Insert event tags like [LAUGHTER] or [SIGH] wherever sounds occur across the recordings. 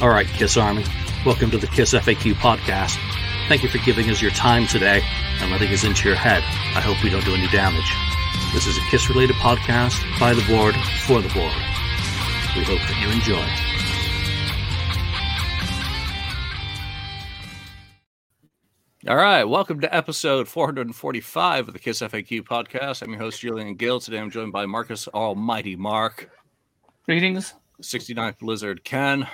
All right, Kiss Army, welcome to the Kiss FAQ podcast. Thank you for giving us your time today and letting us into your head. I hope we don't do any damage. This is a Kiss related podcast by the board for the board. We hope that you enjoy. All right, welcome to episode 445 of the Kiss FAQ podcast. I'm your host, Julian Gill. Today I'm joined by Marcus Almighty Mark. Greetings. 69th Blizzard Ken.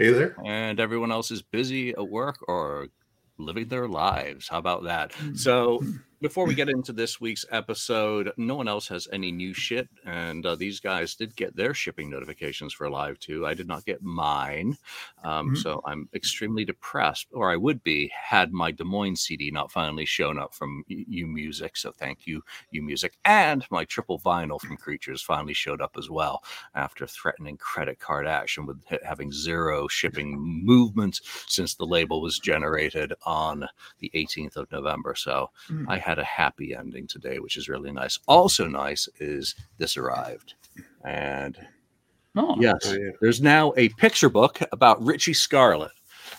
Hey there. And everyone else is busy at work or living their lives. How about that? Hmm. So, before we get into this week's episode, no one else has any new shit, and uh, these guys did get their shipping notifications for live too. I did not get mine, um, Mhm. so I'm extremely depressed, or I would be had my Des Moines CD not finally shown up from U Music. So thank you, U Music, and my triple vinyl from Creatures finally showed up as well after threatening credit card action with having zero shipping movement since the label was generated on the 18th of November. So Mm. I had a happy ending today, which is really nice. Also nice is this arrived. And Oh, yes, Oh, yeah. there's now a picture book about Richie Scarlet,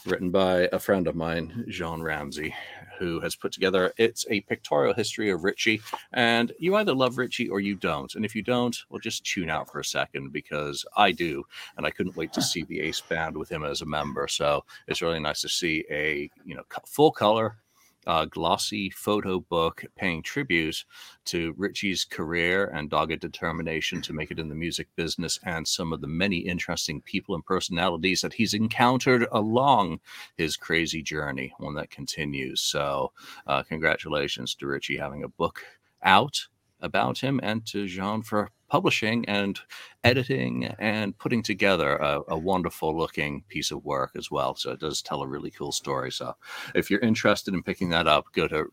written by a friend of mine, Jean Ramsey, who has put together it's a pictorial history of Richie. And you either love Richie or you don't. And if you don't, well, just tune out for a second because I do. And I couldn't wait to see the Ace band with him as a member. So it's really nice to see a you know full color uh, glossy photo book paying tribute to Richie's career and dogged determination to make it in the music business and some of the many interesting people and personalities that he's encountered along his crazy journey, one that continues. So, uh, congratulations to Richie having a book out about him and to Jean for publishing and editing and putting together a, a wonderful looking piece of work as well. So it does tell a really cool story. So if you're interested in picking that up, go to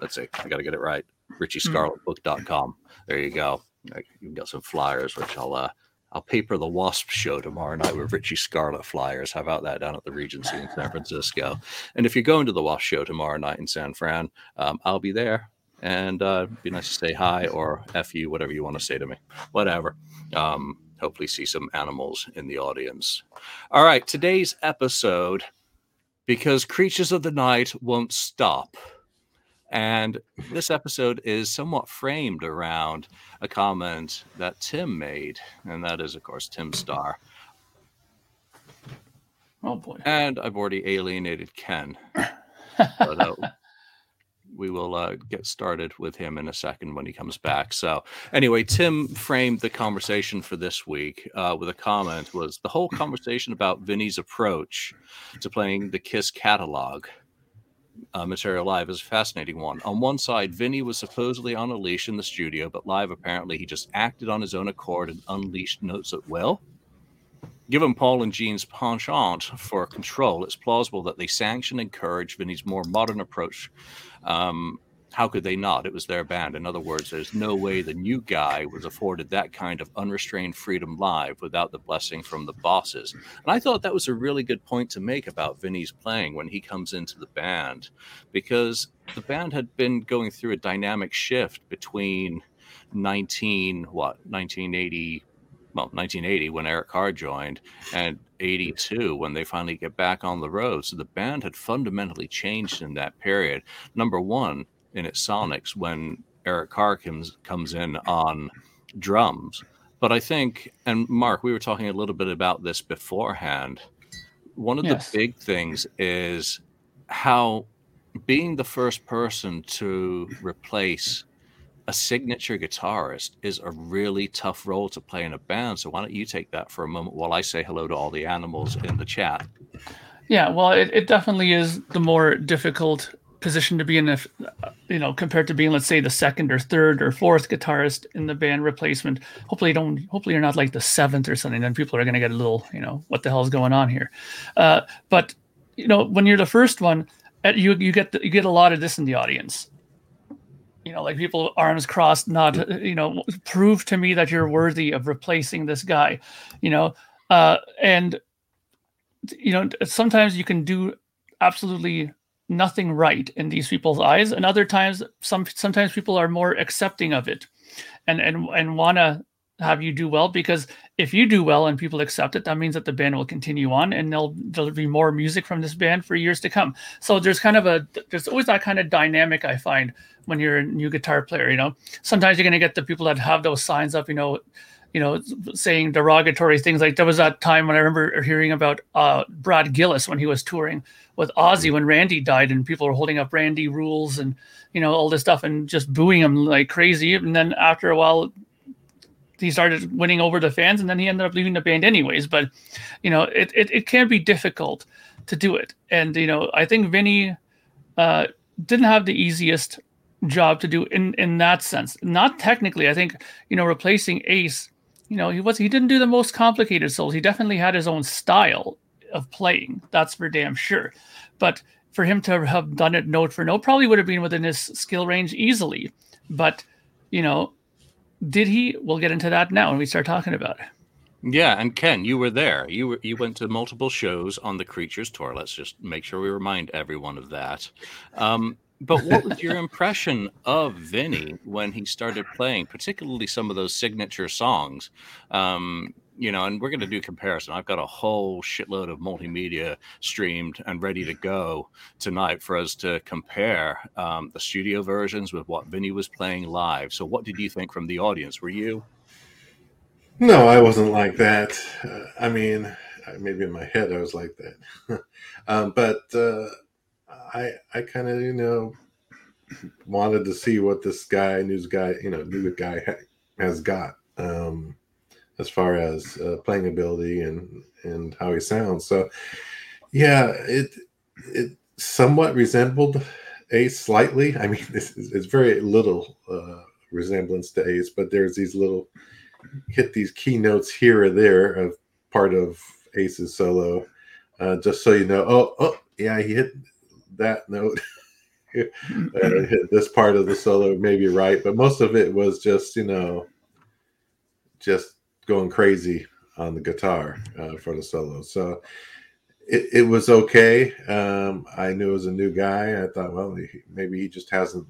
let's see, I got to get it right. RichieScarlettBook.com. There you go. You can get some flyers, which I'll uh, I'll paper the Wasp show tomorrow night with Richie Scarlet flyers. How about that down at the Regency in San Francisco? And if you're going to the Wasp show tomorrow night in San Fran, um, I'll be there. And uh, it'd be nice to say hi or F you, whatever you want to say to me. Whatever. Um, hopefully, see some animals in the audience. All right, today's episode, because Creatures of the Night won't stop. And this episode is somewhat framed around a comment that Tim made, and that is, of course, Tim Starr. oh boy. And I've already alienated Ken. [LAUGHS] but, uh, we will uh, get started with him in a second when he comes back. So, anyway, Tim framed the conversation for this week uh, with a comment: was the whole conversation about Vinny's approach to playing the Kiss catalog uh, material live is a fascinating one. On one side, Vinny was supposedly on a leash in the studio, but live, apparently, he just acted on his own accord and unleashed notes at will. Given Paul and Gene's penchant for control, it's plausible that they sanction and encourage Vinny's more modern approach. Um, how could they not? It was their band. In other words, there's no way the new guy was afforded that kind of unrestrained freedom live without the blessing from the bosses. And I thought that was a really good point to make about Vinny's playing when he comes into the band, because the band had been going through a dynamic shift between 19 what 1980 well 1980 when Eric Carr joined and 82 when they finally get back on the road. So the band had fundamentally changed in that period. Number 1 in its sonics when Eric Carr comes comes in on drums. But I think and Mark we were talking a little bit about this beforehand. One of Yes. the big things is how being the first person to replace a signature guitarist is a really tough role to play in a band. So why don't you take that for a moment while I say hello to all the animals in the chat? Yeah, well, it, it definitely is the more difficult position to be in if you know compared to being let's say the second or third or fourth guitarist in the band replacement hopefully you don't hopefully you're not like the seventh or something then people are going to get a little you know what the hell's going on here uh, but you know when you're the first one you you get the, you get a lot of this in the audience you know like people arms crossed not you know prove to me that you're worthy of replacing this guy you know? Uh, and you know sometimes you can do absolutely nothing right in these people's eyes and other times some sometimes people are more accepting of it and and and want to have you do well because if you do well and people accept it, that means that the band will continue on and there'll there'll be more music from this band for years to come. So there's kind of a there's always that kind of dynamic I find when you're a new guitar player. You know, sometimes you're gonna get the people that have those signs up. You know, you know, saying derogatory things. Like there was that time when I remember hearing about uh, Brad Gillis when he was touring with Ozzy when Randy died, and people were holding up Randy rules and you know all this stuff and just booing him like crazy. And then after a while, he started winning over the fans, and then he ended up leaving the band anyways. But you know, it it, it can be difficult to do it, and you know, I think Vinny uh, didn't have the easiest job to do in in that sense. Not technically, I think you know replacing Ace you know, he was he didn't do the most complicated solos. He definitely had his own style of playing. That's for damn sure. But for him to have done it note for note probably would have been within his skill range easily. But, you know, did he? We'll get into that now when we start talking about it. Yeah, and Ken, you were there. You were you went to multiple shows on the Creatures tour. Let's just make sure we remind everyone of that. Um, but what was your [LAUGHS] impression of Vinny when he started playing, particularly some of those signature songs? Um, you know, and we're going to do comparison. I've got a whole shitload of multimedia streamed and ready to go tonight for us to compare um, the studio versions with what Vinny was playing live. So, what did you think from the audience? Were you? No, I wasn't like that. Uh, I mean, maybe in my head I was like that, [LAUGHS] um, but uh, I I kind of you know wanted to see what this guy, news guy, you know, new guy ha- has got um, as far as uh, playing ability and and how he sounds. So yeah, it it somewhat resembled Ace slightly. I mean, it's, it's very little uh, resemblance to Ace, but there's these little hit these keynotes here or there of part of Ace's solo. Uh, just so you know, oh, oh, yeah, he hit that note. [LAUGHS] uh, this part of the solo maybe right, but most of it was just you know, just going crazy on the guitar uh, for the solo. So it, it was okay. Um, I knew it was a new guy. I thought, well, he, maybe he just hasn't,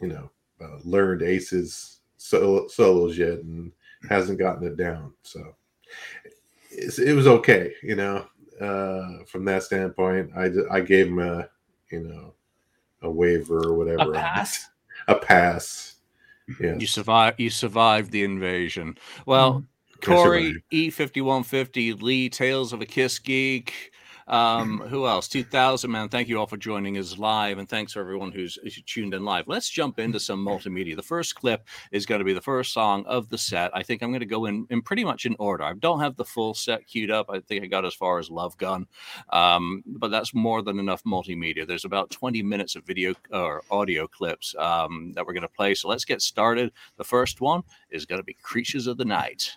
you know, uh, learned Ace's solo, solos yet and hasn't gotten it down. So it was okay, you know. Uh, from that standpoint, I I gave him a you know a waiver or whatever. A pass. A pass. Yeah. You survived. You survived the invasion. Well, mm-hmm. Corey E fifty one fifty Lee Tales of a Kiss Geek. Um, who else? 2000, man. Thank you all for joining us live, and thanks for everyone who's, who's tuned in live. Let's jump into some multimedia. The first clip is going to be the first song of the set. I think I'm going to go in, in pretty much in order. I don't have the full set queued up. I think I got as far as Love Gun, um, but that's more than enough multimedia. There's about 20 minutes of video or audio clips um, that we're going to play. So let's get started. The first one is going to be Creatures of the Night.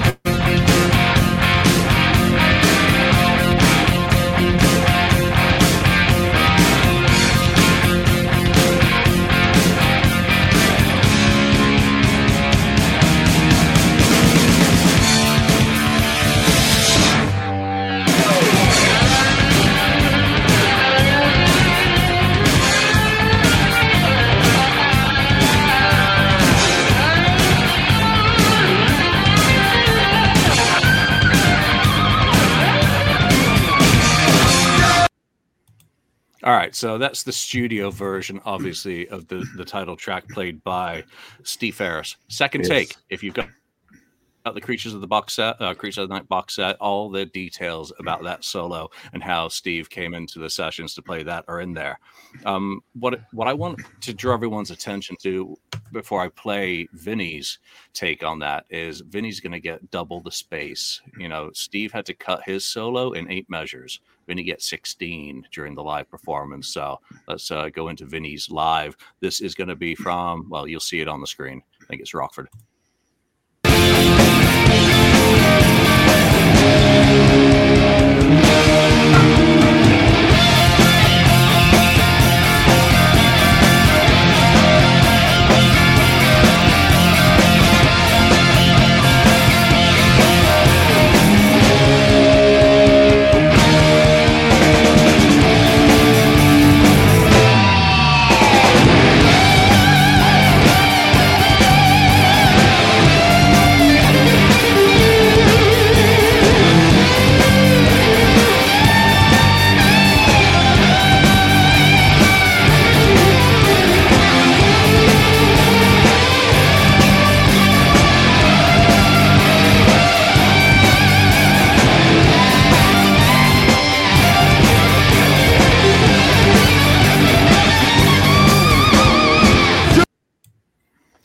All right, so that's the studio version, obviously, of the the title track played by Steve Farris. Second yes. take, if you've got about the creatures of the box set, uh, creatures of the night box set, all the details about that solo and how Steve came into the sessions to play that are in there. Um, what what I want to draw everyone's attention to before I play Vinny's take on that is Vinny's going to get double the space. You know, Steve had to cut his solo in eight measures. Vinny gets 16 during the live performance. So let's uh, go into Vinny's live. This is going to be from, well, you'll see it on the screen. I think it's Rockford.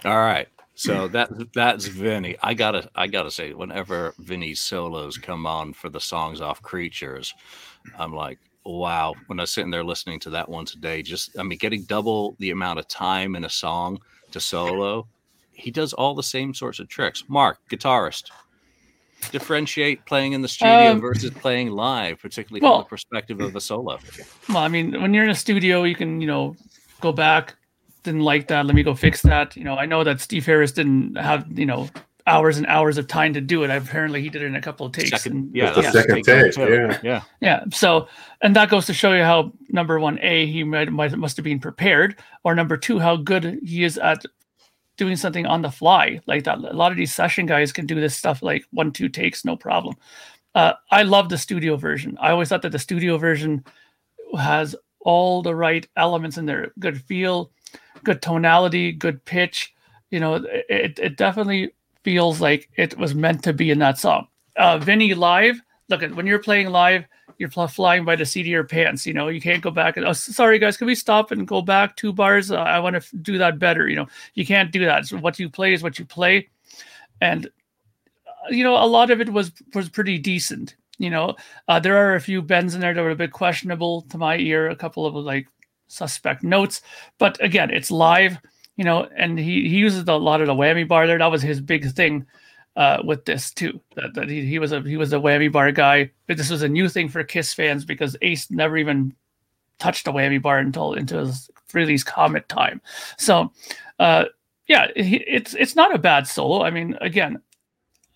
All right. So [LAUGHS] that that's Vinny. I gotta I gotta say, whenever Vinny's solos come on for the songs off Creatures, I'm like, wow. When I was sitting there listening to that one today, just I mean, getting double the amount of time in a song to solo, he does all the same sorts of tricks. Mark, guitarist, differentiate playing in the studio um, versus playing live, particularly well, from the perspective of a solo. Well, I mean, when you're in a studio, you can you know go back didn't like that. Let me go fix that. You know, I know that Steve Farris didn't have, you know, hours and hours of time to do it. Apparently he did it in a couple of takes. Second, and, yeah, the second take. Yeah. Yeah. Yeah. So, and that goes to show you how number one, A, he might, might must have been prepared, or number two, how good he is at doing something on the fly like that. A lot of these session guys can do this stuff like one, two takes, no problem. Uh, I love the studio version. I always thought that the studio version has all the right elements in there. Good feel, good tonality, good pitch. You know, it, it definitely feels like it was meant to be in that song. Uh, Vinny live, look at when you're playing live, you're flying by the seat of your pants. You know, you can't go back and, oh, sorry guys, can we stop and go back two bars? Uh, I want to f- do that better. You know, you can't do that. So what you play is what you play. And, uh, you know, a lot of it was, was pretty decent. You know, uh, there are a few bends in there that were a bit questionable to my ear, a couple of like suspect notes. But again, it's live, you know, and he, he uses a lot of the whammy bar there. That was his big thing uh, with this too. That, that he, he was a he was a whammy bar guy. But this was a new thing for Kiss fans because Ace never even touched a whammy bar until into his Comet time. So uh, yeah, it's it's not a bad solo. I mean, again,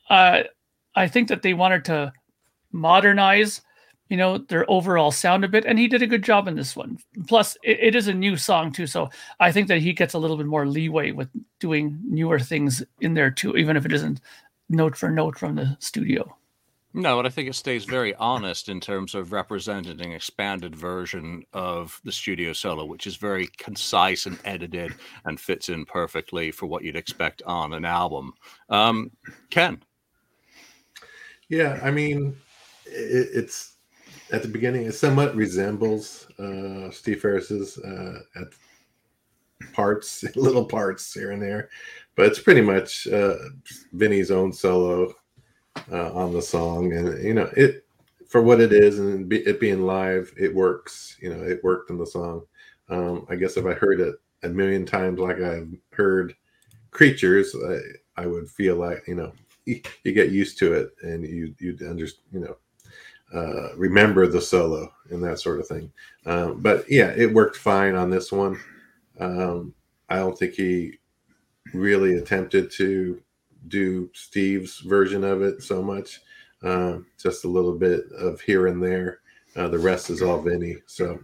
uh, I think that they wanted to modernize you know their overall sound a bit and he did a good job in this one plus it, it is a new song too so i think that he gets a little bit more leeway with doing newer things in there too even if it isn't note for note from the studio no, but I think it stays very honest in terms of representing an expanded version of the studio solo, which is very concise and edited and fits in perfectly for what you'd expect on an album. Um, Ken. Yeah, I mean, it, it's at the beginning, it somewhat resembles uh, Steve Farris's uh, at parts, [LAUGHS] little parts here and there, but it's pretty much uh, Vinny's own solo uh, on the song, and you know it for what it is, and it being live, it works. You know, it worked in the song. Um, I guess if I heard it a million times, like I've heard "Creatures," I, I would feel like you know you, you get used to it, and you you'd understand you know uh, remember the solo and that sort of thing. Um, but yeah, it worked fine on this one. Um, I don't think he really attempted to do Steve's version of it so much. Uh, just a little bit of here and there. Uh, the rest is all Vinny. So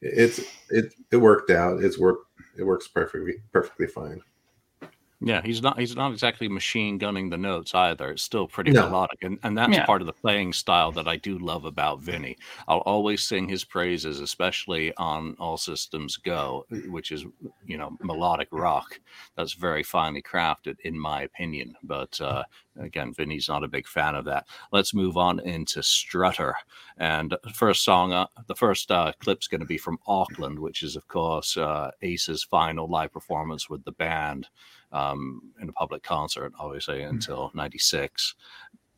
it's it it worked out. It's work. It works perfectly perfectly fine. Yeah, he's not he's not exactly machine gunning the notes either. It's still pretty no. melodic. And and that's yeah. part of the playing style that I do love about Vinny. I'll always sing his praises, especially on All Systems Go, which is you know, melodic rock. That's very finely crafted, in my opinion. But uh again, Vinny's not a big fan of that. Let's move on into Strutter. And first song, uh, the first uh, clip's going to be from Auckland, which is, of course, uh, Ace's final live performance with the band um, in a public concert, obviously, mm-hmm. until 96.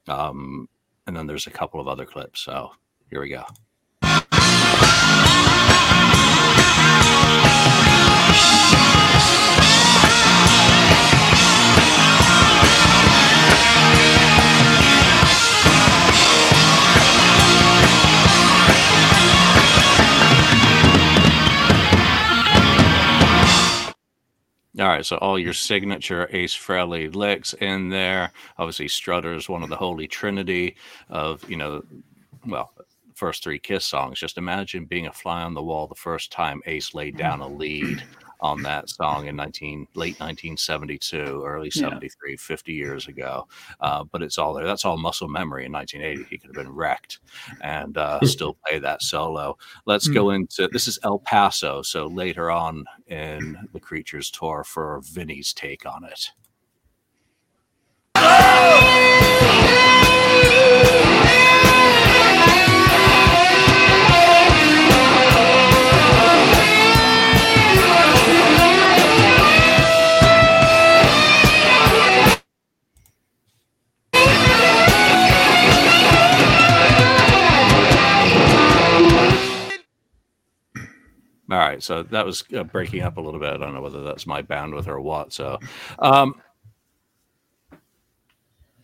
Um, and then there's a couple of other clips. So here we go. All right, so all your signature Ace Frehley licks in there. Obviously, Strutter is one of the holy trinity of you know, well, first three Kiss songs. Just imagine being a fly on the wall the first time Ace laid down a lead on that song in 19 late 1972 early 73 yeah. 50 years ago uh, but it's all there. That's all muscle memory in 1980 he could have been wrecked and uh, [LAUGHS] still play that solo. Let's mm. go into this is el paso so later on in the creatures tour for vinny's take on it right, so that was uh, breaking up a little bit. I don't know whether that's my bandwidth or what. So, um,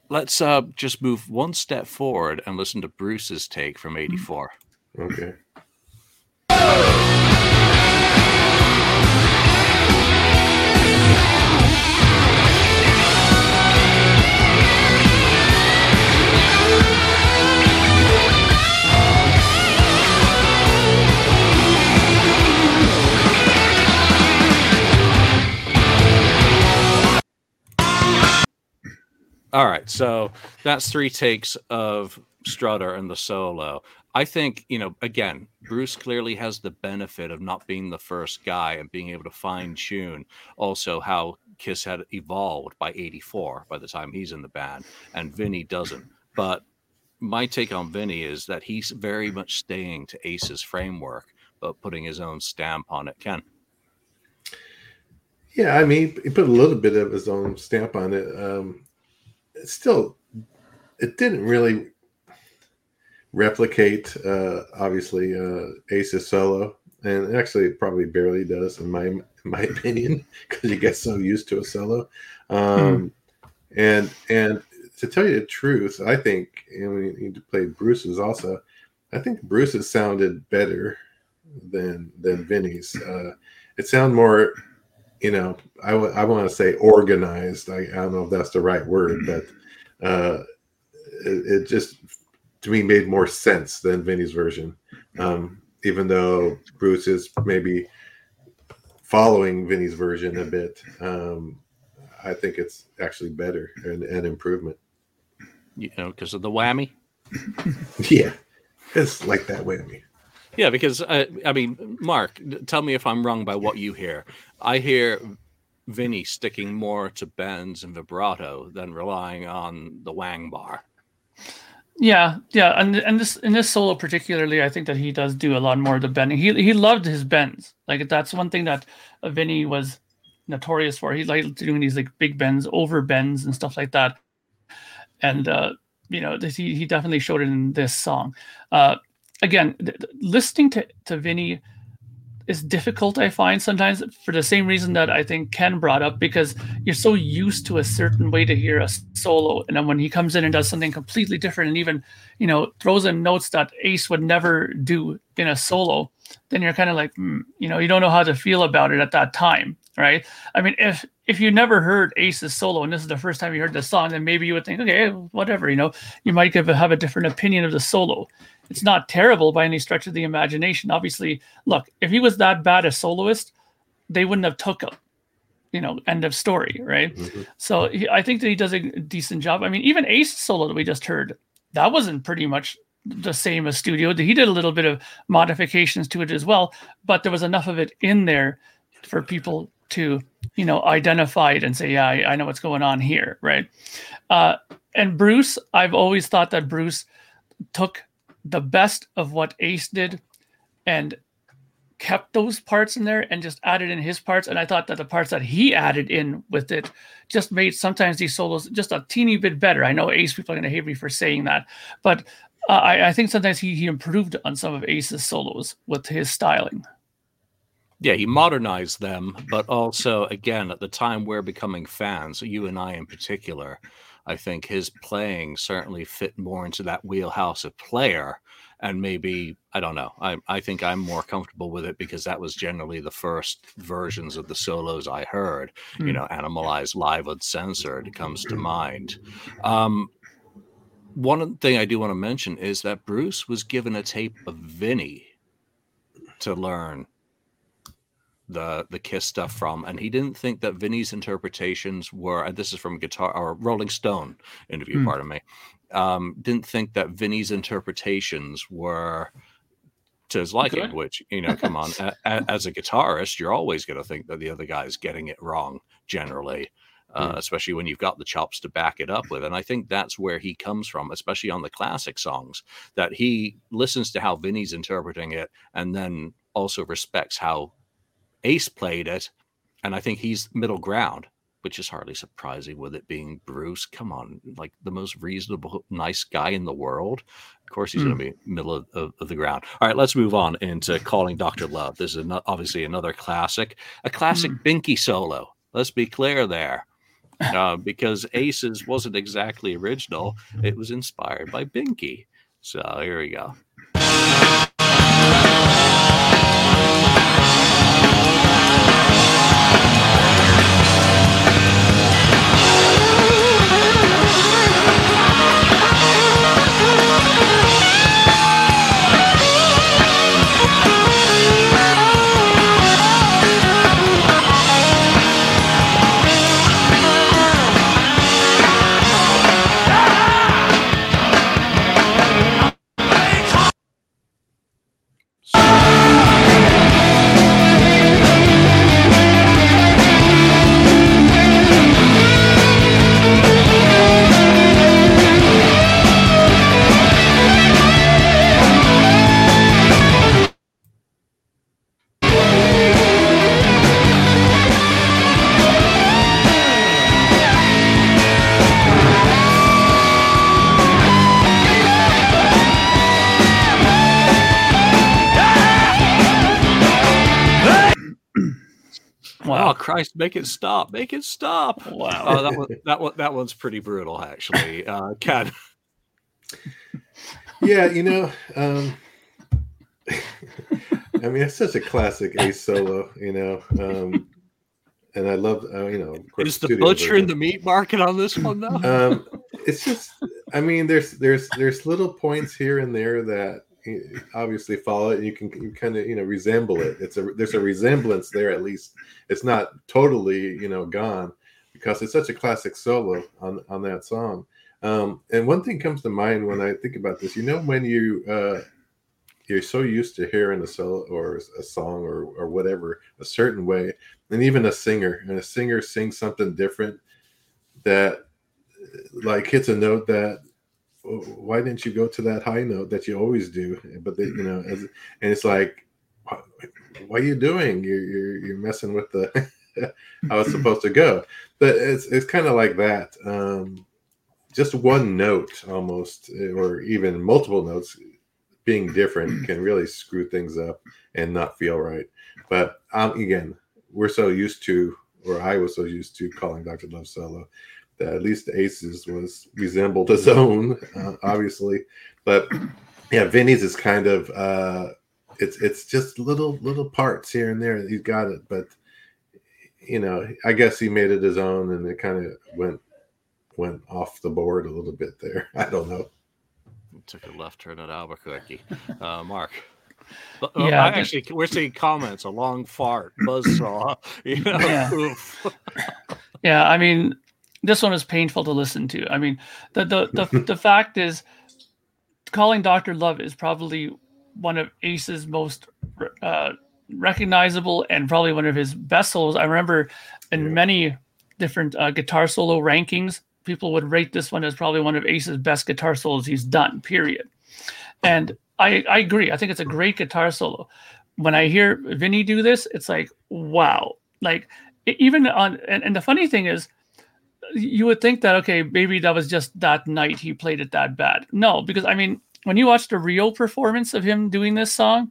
let's uh, just move one step forward and listen to Bruce's take from '84. Okay. All right, so that's three takes of Strutter and the solo. I think, you know, again, Bruce clearly has the benefit of not being the first guy and being able to fine tune also how Kiss had evolved by 84 by the time he's in the band, and Vinny doesn't. But my take on Vinny is that he's very much staying to Ace's framework, but putting his own stamp on it. Ken. Yeah, I mean, he put a little bit of his own stamp on it. Um, it still, it didn't really replicate, uh, obviously, uh, Ace's solo, and actually, it probably barely does, in my in my [LAUGHS] opinion, because you get so used to a solo. Um, hmm. And and to tell you the truth, I think, and we need to play Bruce's also. I think Bruce's sounded better than than Vinny's. Uh, it sounded more you know, I, w- I want to say organized. I, I, don't know if that's the right word, but uh, it, it, just to me made more sense than Vinny's version. Um, even though Bruce is maybe following Vinny's version a bit, um, I think it's actually better and an improvement. You know, because of the whammy. [LAUGHS] yeah, it's like that whammy. Yeah, because uh, I mean, Mark, tell me if I'm wrong by what you hear. I hear Vinny sticking more to bends and vibrato than relying on the wang bar. Yeah, yeah, and and this in this solo particularly, I think that he does do a lot more of the bending. He he loved his bends. Like that's one thing that Vinny was notorious for. He liked doing these like big bends, over bends, and stuff like that. And uh, you know, he he definitely showed it in this song. Uh, again, th- listening to to Vinny is difficult. I find sometimes for the same reason that I think Ken brought up because you're so used to a certain way to hear a solo, and then when he comes in and does something completely different, and even you know throws in notes that Ace would never do in a solo, then you're kind of like, mm, you know, you don't know how to feel about it at that time, right? I mean, if if you never heard Ace's solo and this is the first time you heard the song, then maybe you would think, okay, whatever, you know, you might give, have a different opinion of the solo it's not terrible by any stretch of the imagination. Obviously, look, if he was that bad a soloist, they wouldn't have took him. You know, end of story, right? Mm-hmm. So he, I think that he does a decent job. I mean, even Ace solo that we just heard, that wasn't pretty much the same as studio. He did a little bit of modifications to it as well, but there was enough of it in there for people to, you know, identify it and say, yeah, I, I know what's going on here, right? Uh, and Bruce, I've always thought that Bruce took the best of what Ace did and kept those parts in there and just added in his parts. And I thought that the parts that he added in with it just made sometimes these solos just a teeny bit better. I know Ace people are going to hate me for saying that, but uh, I, I, think sometimes he, he improved on some of Ace's solos with his styling. Yeah, he modernized them, but also, again, at the time we're becoming fans, you and I in particular, I think his playing certainly fit more into that wheelhouse of player. And maybe, I don't know, I, I think I'm more comfortable with it because that was generally the first versions of the solos I heard. Mm. You hmm. know, Animalized, Live, Uncensored comes to mind. Um, one thing I do want to mention is that Bruce was given a tape of Vinny to learn the the Kiss stuff from, and he didn't think that Vinny's interpretations were. And this is from Guitar or Rolling Stone interview. Mm. Pardon me. Um, didn't think that Vinny's interpretations were to his liking. Good. Which you know, come on, [LAUGHS] a, a, as a guitarist, you're always going to think that the other guy is getting it wrong generally. Uh, mm. especially when you've got the chops to back it up with. And I think that's where he comes from, especially on the classic songs, that he listens to how Vinny's interpreting it and then also respects how Ace played it, and I think he's middle ground which is hardly surprising with it being Bruce. Come on, like the most reasonable, nice guy in the world. Of course, he's Mm. going to be middle of, of, of the ground. All right, let's move on into Calling Dr. Love. This is obviously another classic, a classic Binky solo. Let's be clear there. Uh, because Aces wasn't exactly original, it was inspired by Binky. So here we go. Christ! Make it stop! Make it stop! Wow. Oh, that one, that one, that one's pretty brutal, actually. Uh, [LAUGHS] Ken, yeah, you know, um, [LAUGHS] I mean, it's such a classic Ace solo, you know, um, and I love, uh, you know, of course, is the studio butcher in the meat market on this one though? um, it's just, I mean, there's there's there's little points here and there that you obviously follow it, and you can you kind of you know resemble it. It's a there's a resemblance there at least. It's not totally you know gone because it's such a classic solo on on that song. Um, and one thing comes to mind when I think about this. You know, when you uh, you're so used to hearing a solo or a song or or whatever a certain way, and even a singer and a singer sings something different that like hits a note that "Oh, why didn't you go to that high note that you always do? But they, you know as, and it's like what, what are you doing? You're, you're you're messing with the [LAUGHS] how it's supposed to go. But it's it's kind of like that. Um just one note almost or even multiple notes being different [CLEARS THROAT] can really screw things up and not feel right. But um again we're so used to or i was so used to calling dr love solo that at least aces was resembled his own uh, [LAUGHS] obviously but yeah vinny's is kind of uh it's it's just little little parts here and there he's got it but you know i guess he made it his own and it kind of went went off the board a little bit there [LAUGHS] i don't know Took a left turn at Albuquerque. [LAUGHS] Uh, Mark. But, Yeah, yeah, I think- actually, we're seeing comments. A long fart, buzzsaw. You know, Yeah. Yeah, I mean, this one is painful to listen to. I mean, the the the, [LAUGHS] the fact is, calling Doctor Love is probably one of Ace's most uh, recognizable and probably one of his best solos. I remember in many different uh, guitar solo rankings, people would rate this one as probably one of Ace's best guitar solos he's done. Period. And I I agree. I think it's a great guitar solo. When I hear Vinny do this, it's like wow. Like even on and, and the funny thing is you would think that okay maybe that was just that night he played it that bad. No because i mean when you watch the real performance of him doing this song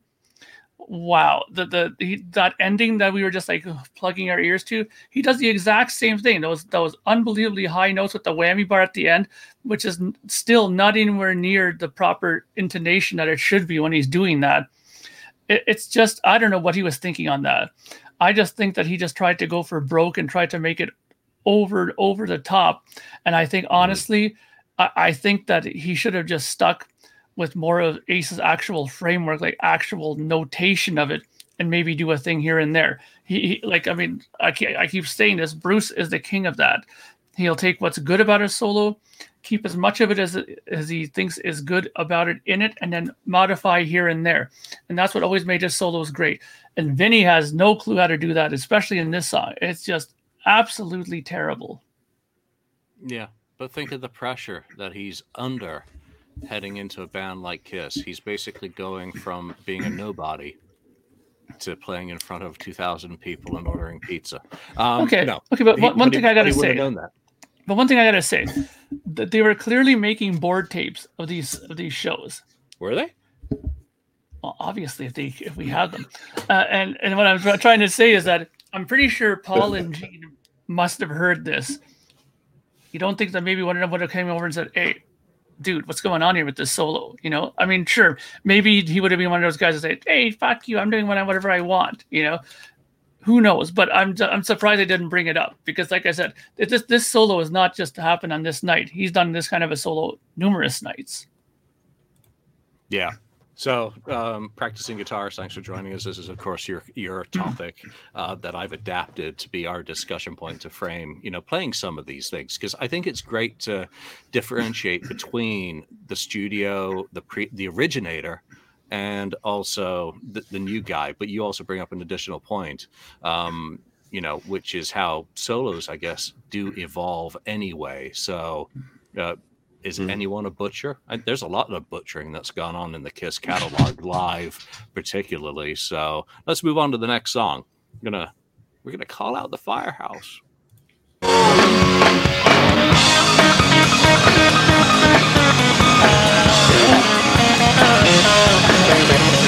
wow the the he, that ending that we were just like plugging our ears to he does the exact same thing. Those those unbelievably high notes with the whammy bar at the end which is still not anywhere near the proper intonation that it should be when he's doing that. It, it's just i don't know what he was thinking on that. I just think that he just tried to go for broke and tried to make it over over the top. And I think mm-hmm. honestly, I, I think that he should have just stuck with more of Ace's actual framework, like actual notation of it, and maybe do a thing here and there. He, he like I mean, I keep, I keep saying this. Bruce is the king of that. He'll take what's good about his solo, keep as much of it as as he thinks is good about it in it, and then modify here and there. And that's what always made his solos great. And Vinny has no clue how to do that, especially in this song. It's just absolutely terrible. Yeah, but think of the pressure that he's under heading into a band like Kiss. He's basically going from being a nobody to playing in front of 2,000 people and ordering pizza. Um, okay, no, okay, but he- one, one he- thing I gotta say, but one thing I gotta say, that they were clearly making board tapes of these of these shows. Were they? Well, obviously, if they if we have them, uh, and and what I'm trying to say is that I'm pretty sure Paul and [LAUGHS] Gene must have heard this. You don't think that maybe one of them would have came over and said, "Hey, dude, what's going on here with this solo?" You know, I mean, sure, maybe he would have been one of those guys that say, "Hey, fuck you, I'm doing whatever I want," you know. Who knows? But I'm I'm surprised they didn't bring it up because, like I said, this this solo is not just happened on this night. He's done this kind of a solo numerous nights. Yeah. So, um, practicing guitars. Thanks for joining us. This is, of course, your your topic uh, that I've adapted to be our discussion point to frame. You know, playing some of these things because I think it's great to differentiate between the studio, the pre, the originator, and also the, the new guy. But you also bring up an additional point. Um, you know, which is how solos, I guess, do evolve anyway. So, uh, is Mhm. anyone a butcher? I, there's a lot of butchering that's gone on in the Kiss catalog live, particularly. So let's move on to the next song. We're gonna we're gonna call out the firehouse. [LAUGHS]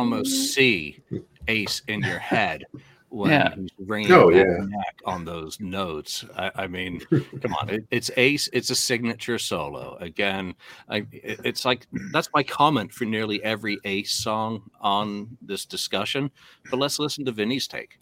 almost mm-hmm. see Ace in your head when Yeah. he's ringing Oh, yeah. neck on those notes. I, I mean, [LAUGHS] come on, it, it's Ace. It's a signature solo. Again, I, it- it's like that's my comment for nearly every Ace song on this discussion. But let's listen to Vinny's take.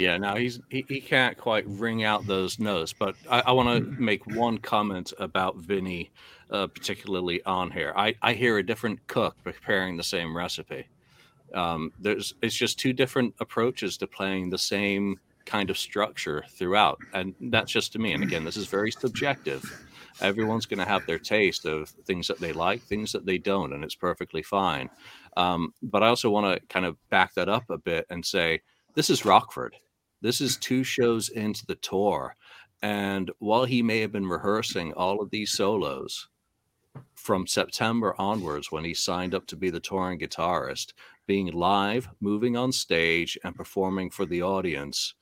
Yeah, now he's he, he can't quite ring out those notes, but I, I want to make one comment about Vinny, uh, particularly on here. I, I hear a different cook preparing the same recipe. Um, there's it's just two different approaches to playing the same kind of structure throughout, and that's just to me. And again, this is very subjective. Everyone's going to have their taste of things that they like, things that they don't, and it's perfectly fine. Um, but I also want to kind of back that up a bit and say this is Rockford. This is two shows into the tour. And while he may have been rehearsing all of these solos from September onwards, when he signed up to be the touring guitarist, being live, moving on stage, and performing for the audience,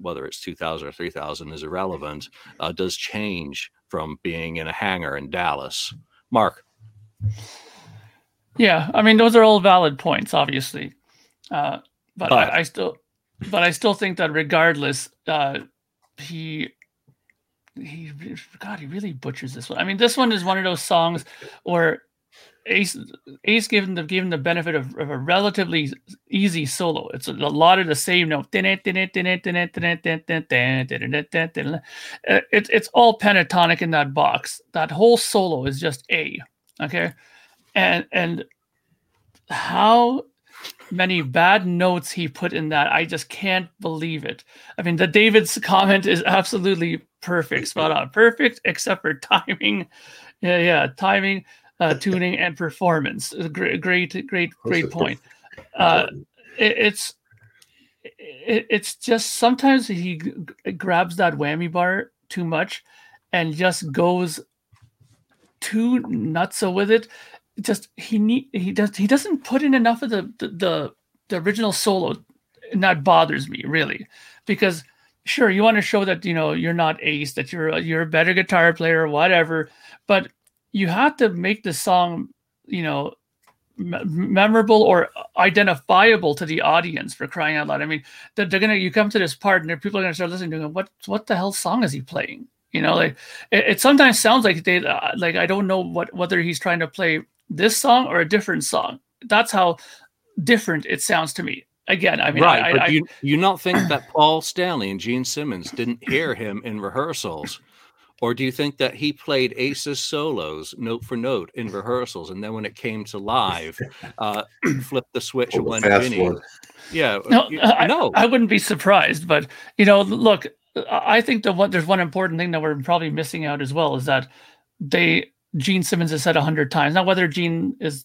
whether it's 2000 or 3000 is irrelevant, uh, does change from being in a hangar in Dallas. Mark, Yeah, I mean those are all valid points, obviously, uh, but, But- I, I still, but I still think that regardless, uh, he, he, God, he really butchers this one. I mean, this one is one of those songs where Ace, Ace given the given the benefit of, of a relatively easy solo. It's a, lot of the same note. Uh, It's it's all pentatonic in that box. That whole solo is just A. Okay, and and how many bad notes he put in that. I just can't believe it. I mean the david's comment is absolutely perfect spot on. Perfect except for timing. Yeah yeah timing uh [LAUGHS] tuning and performance. Great great great great point. uh, it, it's it, it's just sometimes he g- grabs that whammy bar too much and just goes too nuts with it. Just he need he does he doesn't put in enough of the the the, the original solo, and that bothers me really, because sure you want to show that you know you're not ace that you're you're a better guitar player or whatever, but you have to make the song you know memorable or identifiable to the audience for crying out loud. I mean, they're, they're, gonna you come to this part and people are gonna start listening to him. What what the hell song is he playing? You know, like it, it sometimes sounds like they uh, like I don't know what whether he's trying to play this song or a different song. That's how different it sounds to me. Again, I mean, right? I, but I, do you, you not think that Paul Stanley and Gene Simmons didn't hear him in rehearsals? Or do you think that he played Ace's solos note for note in rehearsals, and then when it came to live, uh, flipped the switch Oh, and the went fast Vinny? Yeah, No, you- I, no. I wouldn't be surprised, but you know, look, I I think the one there's one important thing that we're probably missing out as well is that they Gene Simmons has said a hundred times. Now, whether Gene is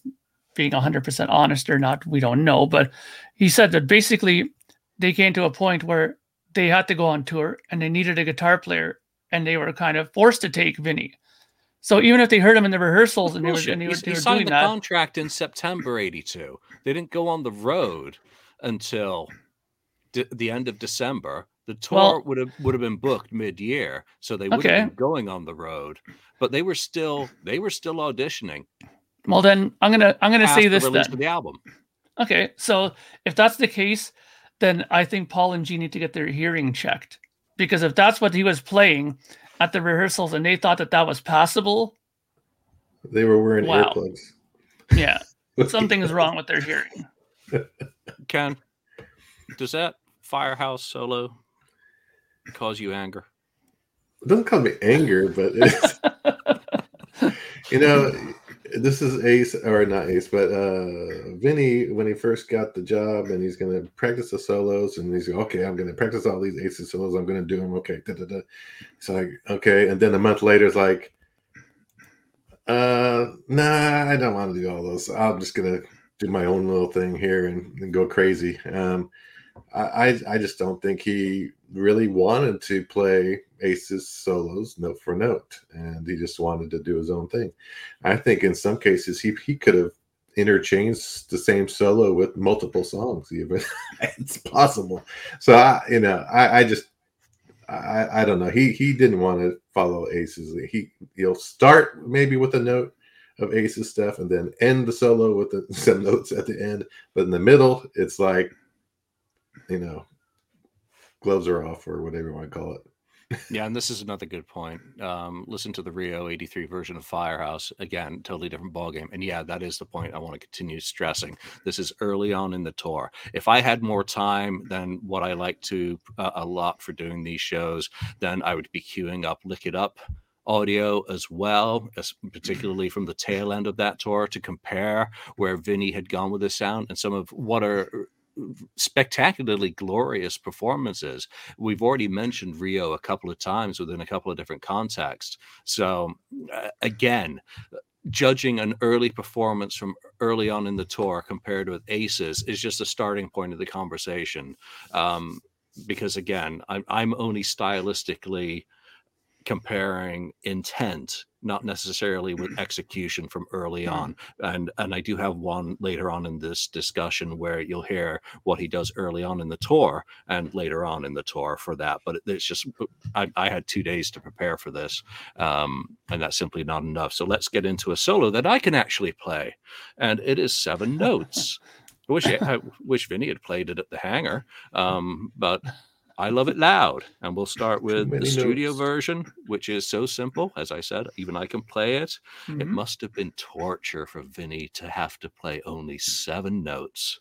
being hundred percent honest or not, we don't know. But he said that basically they came to a point where they had to go on tour and they needed a guitar player, and they were kind of forced to take Vinny. So even if they heard him in the rehearsals and they were, and they He, were, he they were signed doing the that, contract in September '82. They didn't go on the road until de- the end of December. The tour Well- would have would have been booked mid-year, so they would Okay. have been going on the road. But they were still they were still auditioning. well, then I'm gonna I'm gonna say this release then. of the album. Okay, so if that's the case, then I think Paul and G need to get their hearing checked because if that's what he was playing at the rehearsals and they thought that that was passable, They were wearing Wow. earplugs. yeah, [LAUGHS] something is wrong with their hearing. [LAUGHS] Ken, does that Firehouse solo cause you anger? It doesn't cause me anger, but it's, [LAUGHS] you know, this is Ace or not Ace, but uh Vinny when he first got the job and he's gonna practice the solos and he's like, okay, I'm gonna practice all these Ace solos, I'm gonna do them. Okay, da, da, da. It's like okay, and then a month later it's like, uh, nah, I don't want to do all those. I'm just gonna do my own little thing here and, and go crazy. Um, I, I just don't think he really wanted to play Ace's solos note for note, and he just wanted to do his own thing. I think in some cases he he could have interchanged the same solo with multiple songs. Even [LAUGHS] it's possible. So I you know I I just I I don't know. He he didn't want to follow Ace's. He he'll start maybe with a note of Ace's stuff and then end the solo with the, [LAUGHS] some notes at the end. But in the middle, it's like you know gloves are off or whatever you want to call it. Yeah, and this is another good point. Um, listen to the Rio 83 version of Firehouse. Again, totally different ballgame. And yeah, that is the point I want to continue stressing. This is early on in the tour. If I had more time than what I like to uh, a lot for doing these shows, then I would be queuing up Lick It Up audio as well, as particularly from the tail end of that tour to compare where Vinny had gone with his sound and some of what are spectacularly glorious performances. We've already mentioned Rio a couple of times within a couple of different contexts. So, uh, again, judging an early performance from early on in the tour compared with Aces is just a starting point of the conversation. Um, because again, I'm, I'm only stylistically comparing intent not necessarily with execution from early on and and i do have one later on in this discussion where you'll hear what he does early on in the tour and later on in the tour for that but it's just i, I had two days to prepare for this um, and that's simply not enough. So let's get into a solo that i can actually play and it is seven notes I wish I wish Vinny had played it at the hangar, um, but I love it loud. And we'll start [LAUGHS] with the many studio version, which is so simple. As I said, even I can play it. It Mhm. must have been torture for Vinny to have to play only seven notes.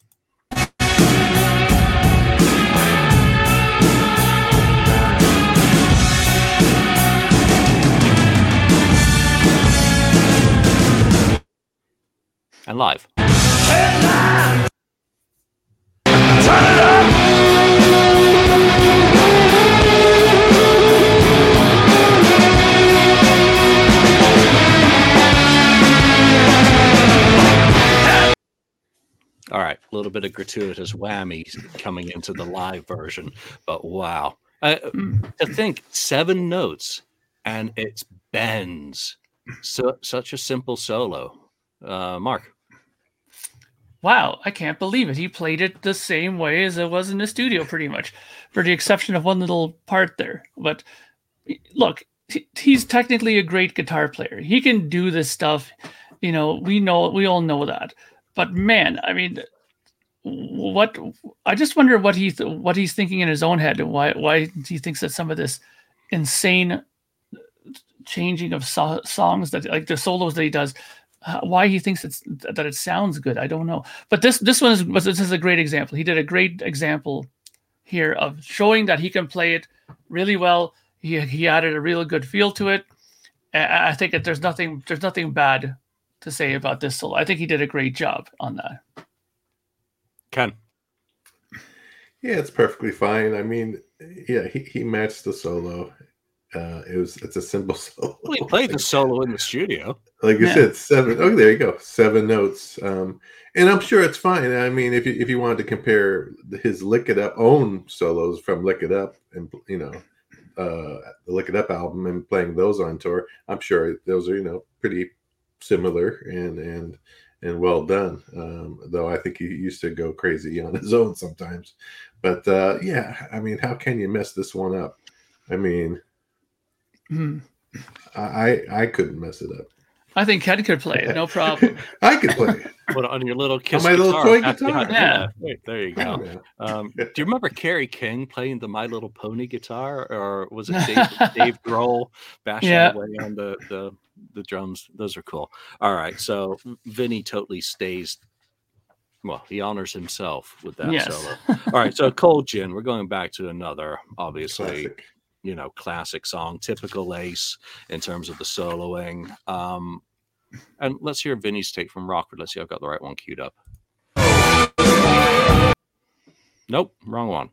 And live. All right. little bit of gratuitous whammy coming into the live version, but wow. Uh, Mm. to think seven notes and it bends. So such a simple solo. Uh, Mark. Wow, I can't believe it. He played it the same way as it was in the studio, pretty much, for the exception of one little part there. But look, he's technically a great guitar player. He can do this stuff. You know, we know, we all know that. But man, I mean, what? I just wonder what he th- what he's thinking in his own head, and why why he thinks that some of this insane changing of so- songs that like the solos that he does uh, why he thinks it's that it sounds good i don't know. But this this one is this is a great example. He did a great example here of showing that he can play it really well. He, he added a real good feel to it. I, I think that there's nothing there's nothing bad to say about this solo. I think he did a great job on that Ken. Yeah, it's perfectly fine. I mean, yeah, he, he matched the solo. Uh, it was it's a simple [LAUGHS] solo. Well, he played the solo in the studio. like you Yeah. said, seven. Oh, there you go, seven notes. Um, and I'm sure it's fine. I mean, if you if you wanted to compare his Lick It Up own solos from Lick It Up and you know uh, the Lick It Up album and playing those on tour, I'm sure those are you know pretty similar and and and well done. Um, though I think he used to go crazy [LAUGHS] on his own sometimes. But uh, yeah, I mean, how can you mess this one up? I mean, Hmm. I I I couldn't mess it up. i think ken could play it no [LAUGHS] problem I could play it. Put it on your little kiss my little toy guitar. behind- Yeah. Wait, there you go. Um, [LAUGHS] do you remember Kerry King playing the My Little Pony guitar, or was it Dave, Dave Grohl bashing Yeah. away on the, the the drums? Those are cool. All right, so Vinny totally stays. Well, he honors himself with that yes solo. All right, so Cold Gin. We're going back to another, obviously, Classic. you know, classic song, typical Ace in terms of the soloing. Um, and let's hear Vinny's take from Rockford. Let's see, I've got the right one queued up. Nope, wrong one.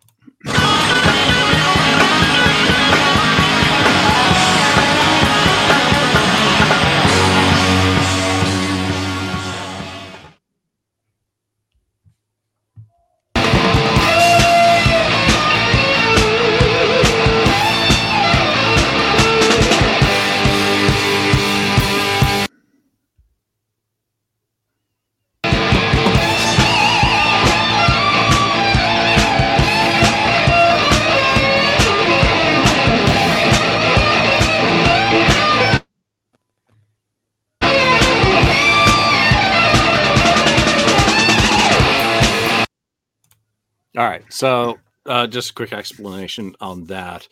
So, uh, just a quick explanation on that.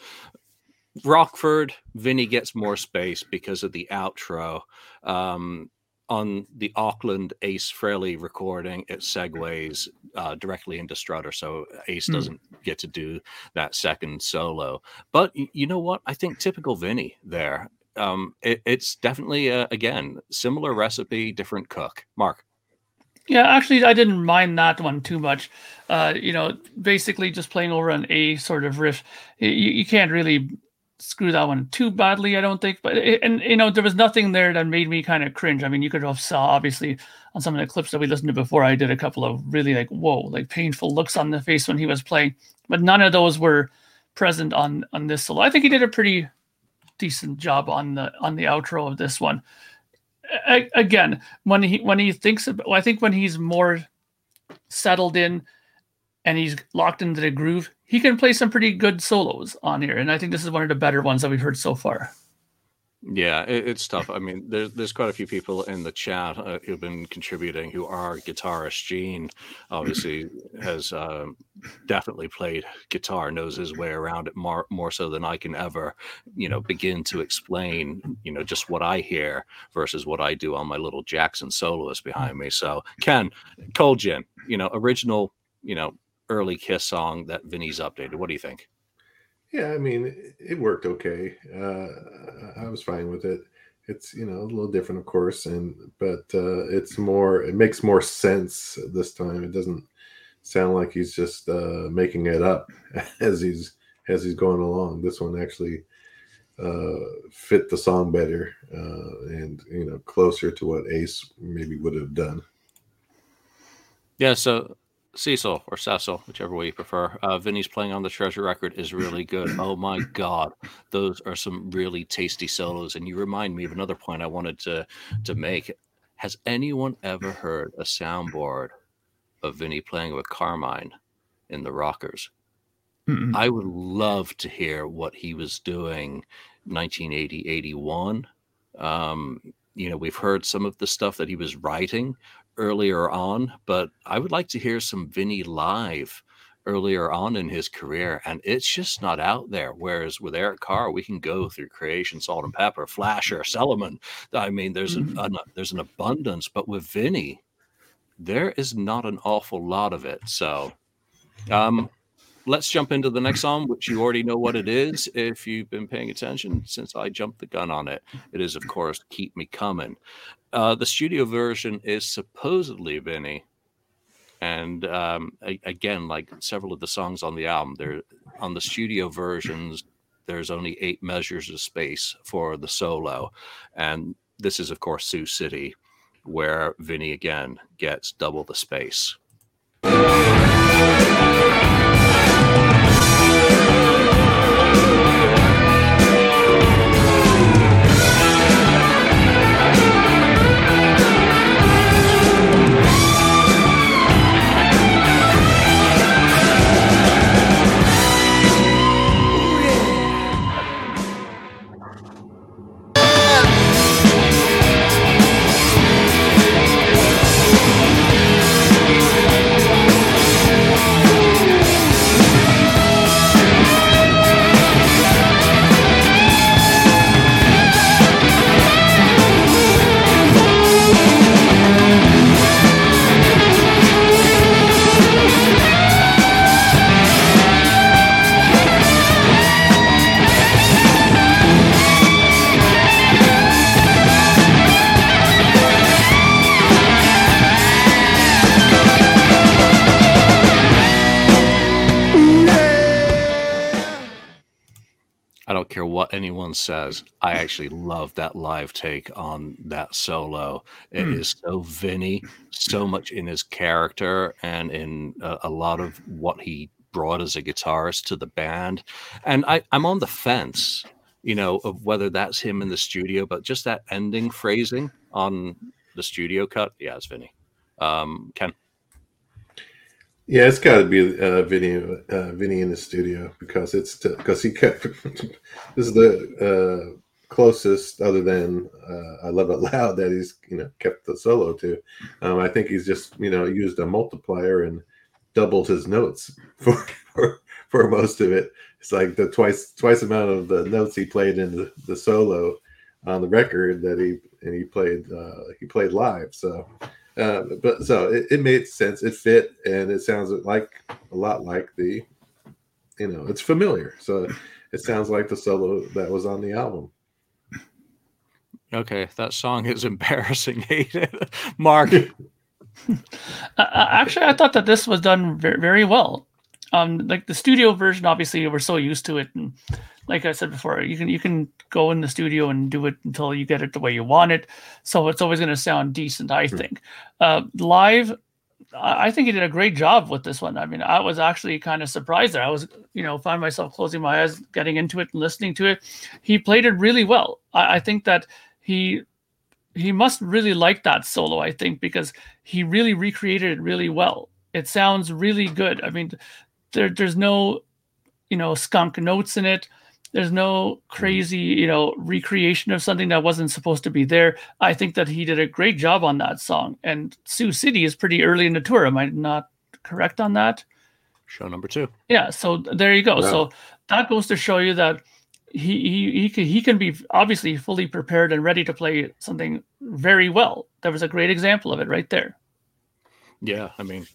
Rockford, Vinny gets more space because of the outro. Um, on the Auckland Ace Frehley recording, it segues uh, directly into Strutter, so Ace Hmm. doesn't get to do that second solo. But you know what? I think typical Vinny there. Um, it, it's definitely uh, again similar recipe, different cook. Mark. Yeah, actually, I didn't mind that one too much. Uh, you know, basically just playing over an A sort of riff. You, you can't really screw that one too badly, I don't think. But it, and you know, there was nothing there that made me kind of cringe. I mean, you could have saw obviously on some of the clips that we listened to before. I did a couple of really like whoa, like painful looks on the face when he was playing, but none of those were present on on this solo. I think he did a pretty decent job on the on the outro of this one again when he when he thinks about i think when he's more settled in and he's locked into the groove he can play some pretty good solos on here. And i think this is one of the better ones that we've heard so far Yeah, it, it's tough. I mean, there's there's quite a few people in the chat uh, who've been contributing who are guitarist. Gene obviously has um, definitely played guitar, knows his way around it more more so than I can ever, you know, begin to explain, you know, just what I hear versus what I do on my little Jackson soloist behind me. So, Ken, Cold Gin, you know, original, you know, early Kiss song that Vinny's updated. What do you think? Yeah, I mean, it- worked okay. Uh, I was fine with it. It's you know a little different, of course, and but uh, it's more. It makes more sense this time. It doesn't sound like he's just uh, making it up [LAUGHS] as he's as he's going along. This one actually uh, fit the song better uh, and you know closer to what Ace maybe would have done. Yeah, so Cecil or Cecil, whichever way you prefer. Uh, Vinny's playing on the Treasure record is really good. Oh my God, those are some really tasty solos. And you remind me of another point I wanted to to make. Has anyone ever heard a soundboard of Vinny playing with Carmine in the Rockers? Mm-mm. I would love to hear what he was doing 1980, 81. Um, you know, we've heard some of the stuff that he was writing earlier on, but I would like to hear some Vinny live earlier on in his career, and it's just not out there. Whereas with Eric Carr, we can go through Creation, Salt and Pepper, Flasher, Solomon. I mean, there's an, an there's an abundance, but with Vinny, there is not an awful lot of it. So, um, let's jump into the next song, which you already know what it is if you've been paying attention since I jumped the gun on it. It is, of course, Keep Me Coming. Uh, the studio version is supposedly Vinny. And um, a- again, like several of the songs on the album, they're on the studio versions. There's only eight measures of space for the solo, and this is, of course, Sioux City, where Vinny again gets double the space. I don't care what anyone says. I actually love that live take on that solo. It is Hmm. so Vinny, so much in his character and in a, a lot of what he brought as a guitarist to the band. And I, I'm on the fence, you know, of whether that's him in the studio, but just that ending phrasing on the studio cut, yeah, it's Vinny. Um, Ken, Yeah, it's got to be uh, Vinny, uh, Vinny in the studio because it's because he kept. [LAUGHS] this is the uh, closest, other than uh, "I Love It Loud," that he's you know kept the solo to. Um, I think he's just you know used a multiplier and doubled his notes [LAUGHS] for for, for most of it. It's like the twice twice amount of the notes he played in the, the solo on the record that he and he played uh, he played live. So uh, but so it, it made sense. It fit, and it sounds like a lot like the, you know, it's familiar. So it sounds like the solo that was on the album. okay, that song is [LAUGHS] embarrassing. Hate it. Mark, [LAUGHS] Uh, uh, actually, I thought that this was done very, very well. Um, like the studio version, obviously, we're so used to it, and like I said before, you can you can go in the studio and do it until you get it the way you want it. So it's always going to sound decent, I think. Uh, live, I I think he did a great job with this one. I mean, I was actually kind of surprised there. I was, you know, find myself closing my eyes, getting into it, and listening to it. He played it really well. I, I think that he he must really like that solo. I think because he really recreated it really well. It sounds really good. I mean, there there's no, you know, skunk notes in it. There's no crazy, mm-hmm. you know, recreation of something that wasn't supposed to be there. I think that he did a great job on that song. And Sioux City is pretty early in the tour. Am I not correct on that? show number two. Yeah. So there you go. Wow. So that goes to show you that he he he can, he can be obviously fully prepared and ready to play something very well. There was a great example of it right there. Yeah, I mean,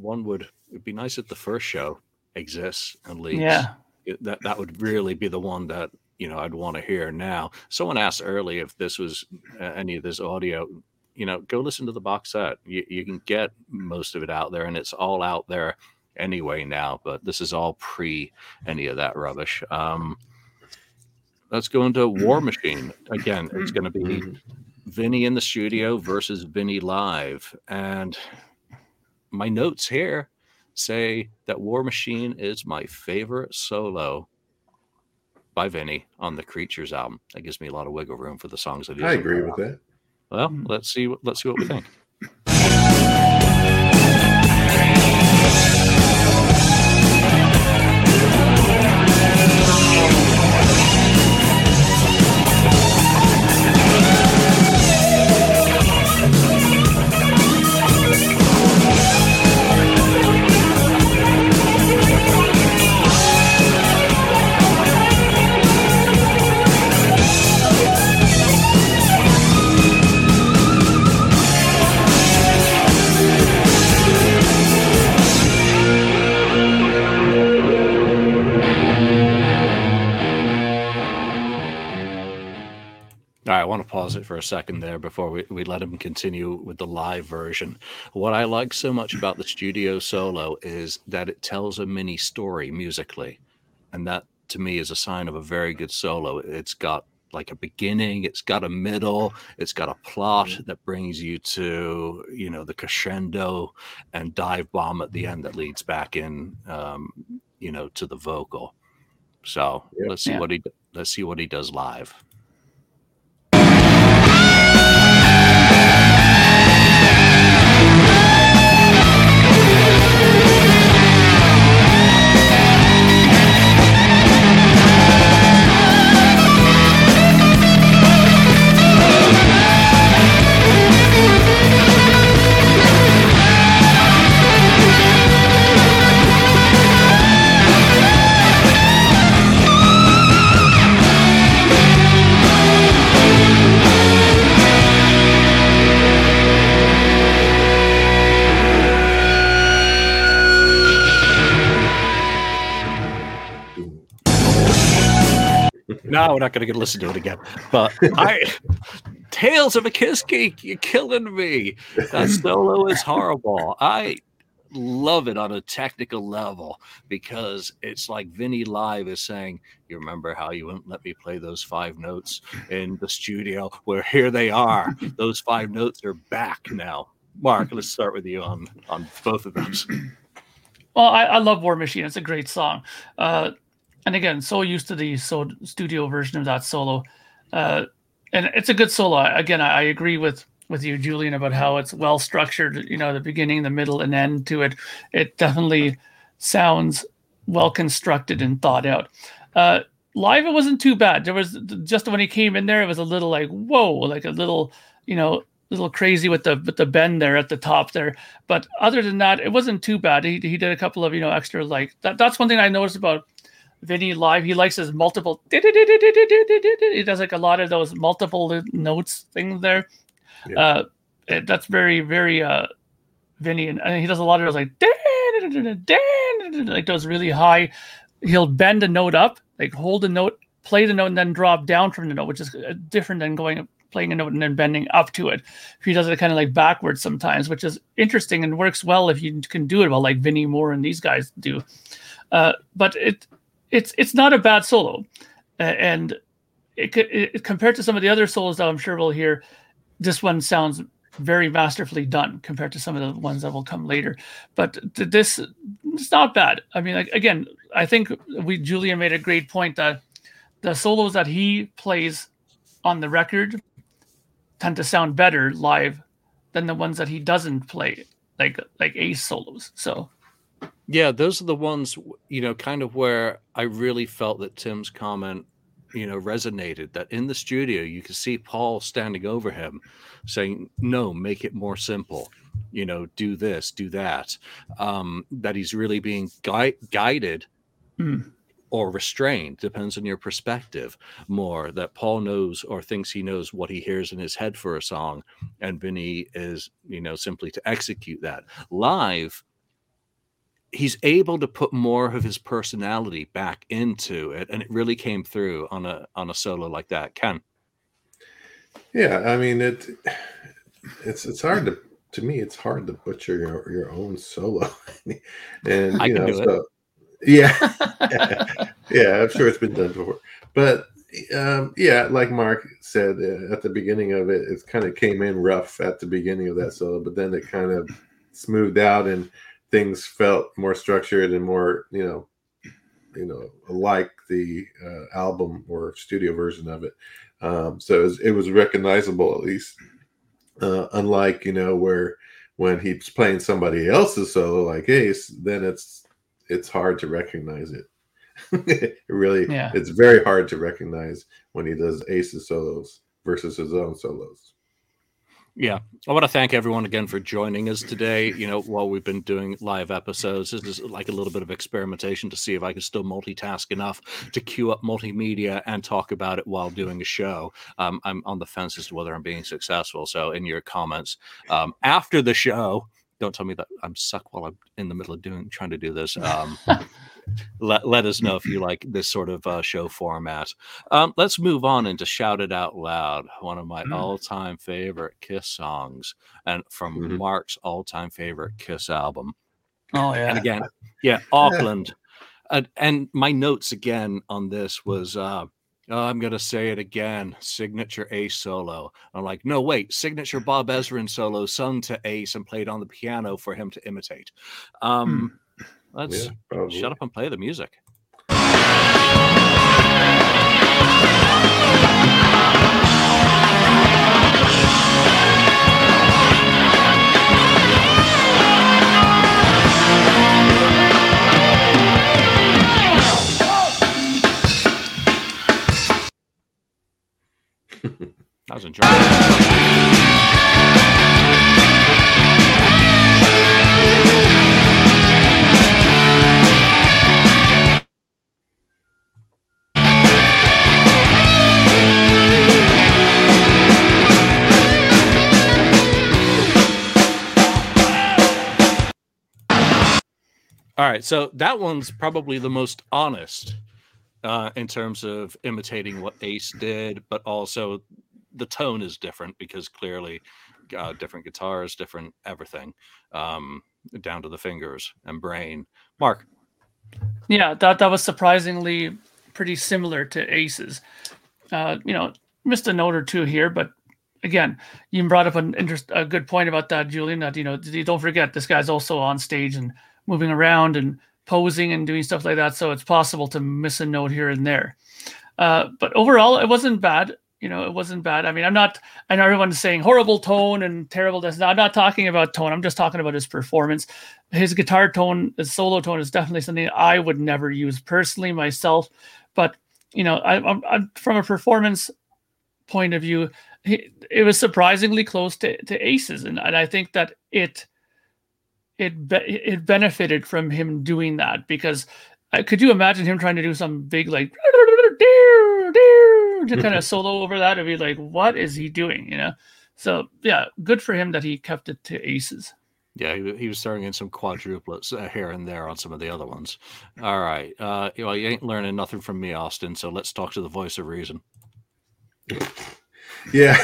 one would it'd be nice if the first show exists and leaves. Yeah. That that would really be the one that you know I'd want to hear now. Someone asked early if this was uh, any of this audio. You know, go listen to the box set. You, you can get most of it out there, and it's all out there anyway now. But this is all pre any of that rubbish. Um, let's go into War Machine again. It's going to be. Vinny in the studio versus Vinny live. And my notes here say that War Machine is my favorite solo by Vinny on the Creatures album. That gives me a lot of wiggle room for the songs that he. I agree with that. Well, hmm. let's see. Let's see what we think. All right, I want to pause it for a second there before we, we let him continue with the live version. What I like so much about the studio solo is that it tells a mini story musically. And that to me is a sign of a very good solo. It's got like a beginning, it's got a middle, it's got a plot that brings you to, you know, the crescendo and dive bomb at the end that leads back in, um, you know, to the vocal. So Yep. let's see Yeah. what he let's see what he does live. No, we're not going to listen to it again. But I, [LAUGHS] Tales of a Kiss Geek, you're killing me. That [LAUGHS] solo is horrible. I love it on a technical level because it's like Vinny Live is saying, You remember how you wouldn't let me play those five notes in the studio? Well, here they are. those five notes are back now. Mark, let's start with you on on both of those. Well, I, I love War Machine. It's a great song. Uh, and again, so used to the so studio version of that solo. Uh, and it's a good solo. Again, I, I agree with with you, Julian, about how it's well structured. You know, the beginning, the middle, and end to it. It definitely sounds well constructed and thought out. Uh, live, it wasn't too bad. There was just when he came in there, it was a little like whoa, like a little, you know, little crazy with the with the bend there at the top there. But other than that, it wasn't too bad. He he did a couple of you know extra like that. That's one thing I noticed about Vinny live. He likes his multiple. He does like a lot of those multiple notes things there. Yeah. Uh, that's very very uh Vinny, and, and he does a lot of those like like those really high. He'll bend a note up, like hold a note, play the note, and then drop down from the note, which is different than going playing a note and then bending up to it. He does it kind of like backwards sometimes, which is interesting and works well if you can do it well, like Vinnie Moore and these guys do. Uh, but it it's it's not a bad solo, uh, and it, it compared to some of the other solos that I'm sure we'll hear, this one sounds very masterfully done compared to some of the ones that will come later. But th- this it's not bad. I mean, like, again, I think we Julian made a great point that the solos that he plays on the record tend to sound better live than the ones that he doesn't play, like like Ace solos. So Yeah, those are the ones, you know, kind of where I really felt that Tim's comment, you know, resonated. That in the studio, you could see Paul standing over him saying, No, make it more simple. You know, do this, do that. Um, that he's really being gui- guided Hmm. or restrained, depends on your perspective more. That Paul knows or thinks he knows what he hears in his head for a song, and Vinny is, you know, simply to execute that. Live, he's able to put more of his personality back into it and it really came through on a on a solo like that ken Yeah, I mean it. It's it's hard to to me. It's hard to butcher your your own solo, [LAUGHS] and I you can know, do it. so yeah, [LAUGHS] yeah, I'm sure it's been done before. But um, yeah, like Mark said uh, at the beginning of it, it kind of came in rough at the beginning of that solo, but then it kind of smoothed out, and things felt more structured and more you know you know like the uh, album or studio version of it. Um, so it was, it was, recognizable at least. Uh, unlike you know where when he's playing somebody else's solo like ace then it's it's hard to recognize it. [LAUGHS] It really yeah. it's very hard to recognize when he does ace's solos versus his own solos yeah, I want to thank everyone again for joining us today. You know, while we've been doing live episodes, this is like a little bit of experimentation to see if I can still multitask enough to queue up multimedia and talk about it while doing a show. Um, I'm on the fence as to whether I'm being successful. So, in your comments um, after the show, don't tell me that I'm suck while I'm in the middle of doing trying to do this. Um, [LAUGHS] let, let us know if you like this sort of uh, show format. Um, let's move on into Shout It Out Loud, one of my mm. all time favorite Kiss songs, and from mm-hmm. Mark's all time favorite Kiss album. Oh, yeah. And again, [LAUGHS] yeah, Auckland. uh, and my notes again on this was. Uh, Oh, I'm going to say it again. Signature Ace solo. I'm like, no, wait. Signature Bob Ezrin solo sung to Ace and played on the piano for him to imitate. Um, Let's yeah, shut up and play the music. So that one's probably the most honest uh, in terms of imitating what Ace did, but also the tone is different because clearly uh, different guitars, different everything, um, down to the fingers and brain. Mark, yeah, that that was surprisingly pretty similar to Ace's. Uh, you know, missed a note or two here, but again, you brought up an interest, a good point about that, Julian. That you know, don't forget this guy's also on stage and moving around and posing and doing stuff like that. So it's possible to miss a note here and there. Uh, but overall, it wasn't bad. You know, it wasn't bad. I mean, I'm not. I know everyone's saying horrible tone and terrible. This. I'm not talking about tone. I'm just talking about his performance. His guitar tone, his solo tone, is definitely something I would never use personally myself. But you know, I, I'm, I'm from a performance point of view, it was surprisingly close to, to aces, and, and I think that it it be- it benefited from him doing that because uh, could you imagine him trying to do some big like [LAUGHS] to kind of [LAUGHS] solo over that and be like what is he doing you know so yeah good for him that he kept it to aces yeah, he, he was throwing in some quadruplets uh, here and there on some of the other ones. All right. Uh, well, you ain't learning nothing from me, Austin. So let's talk to the voice of reason. Yeah,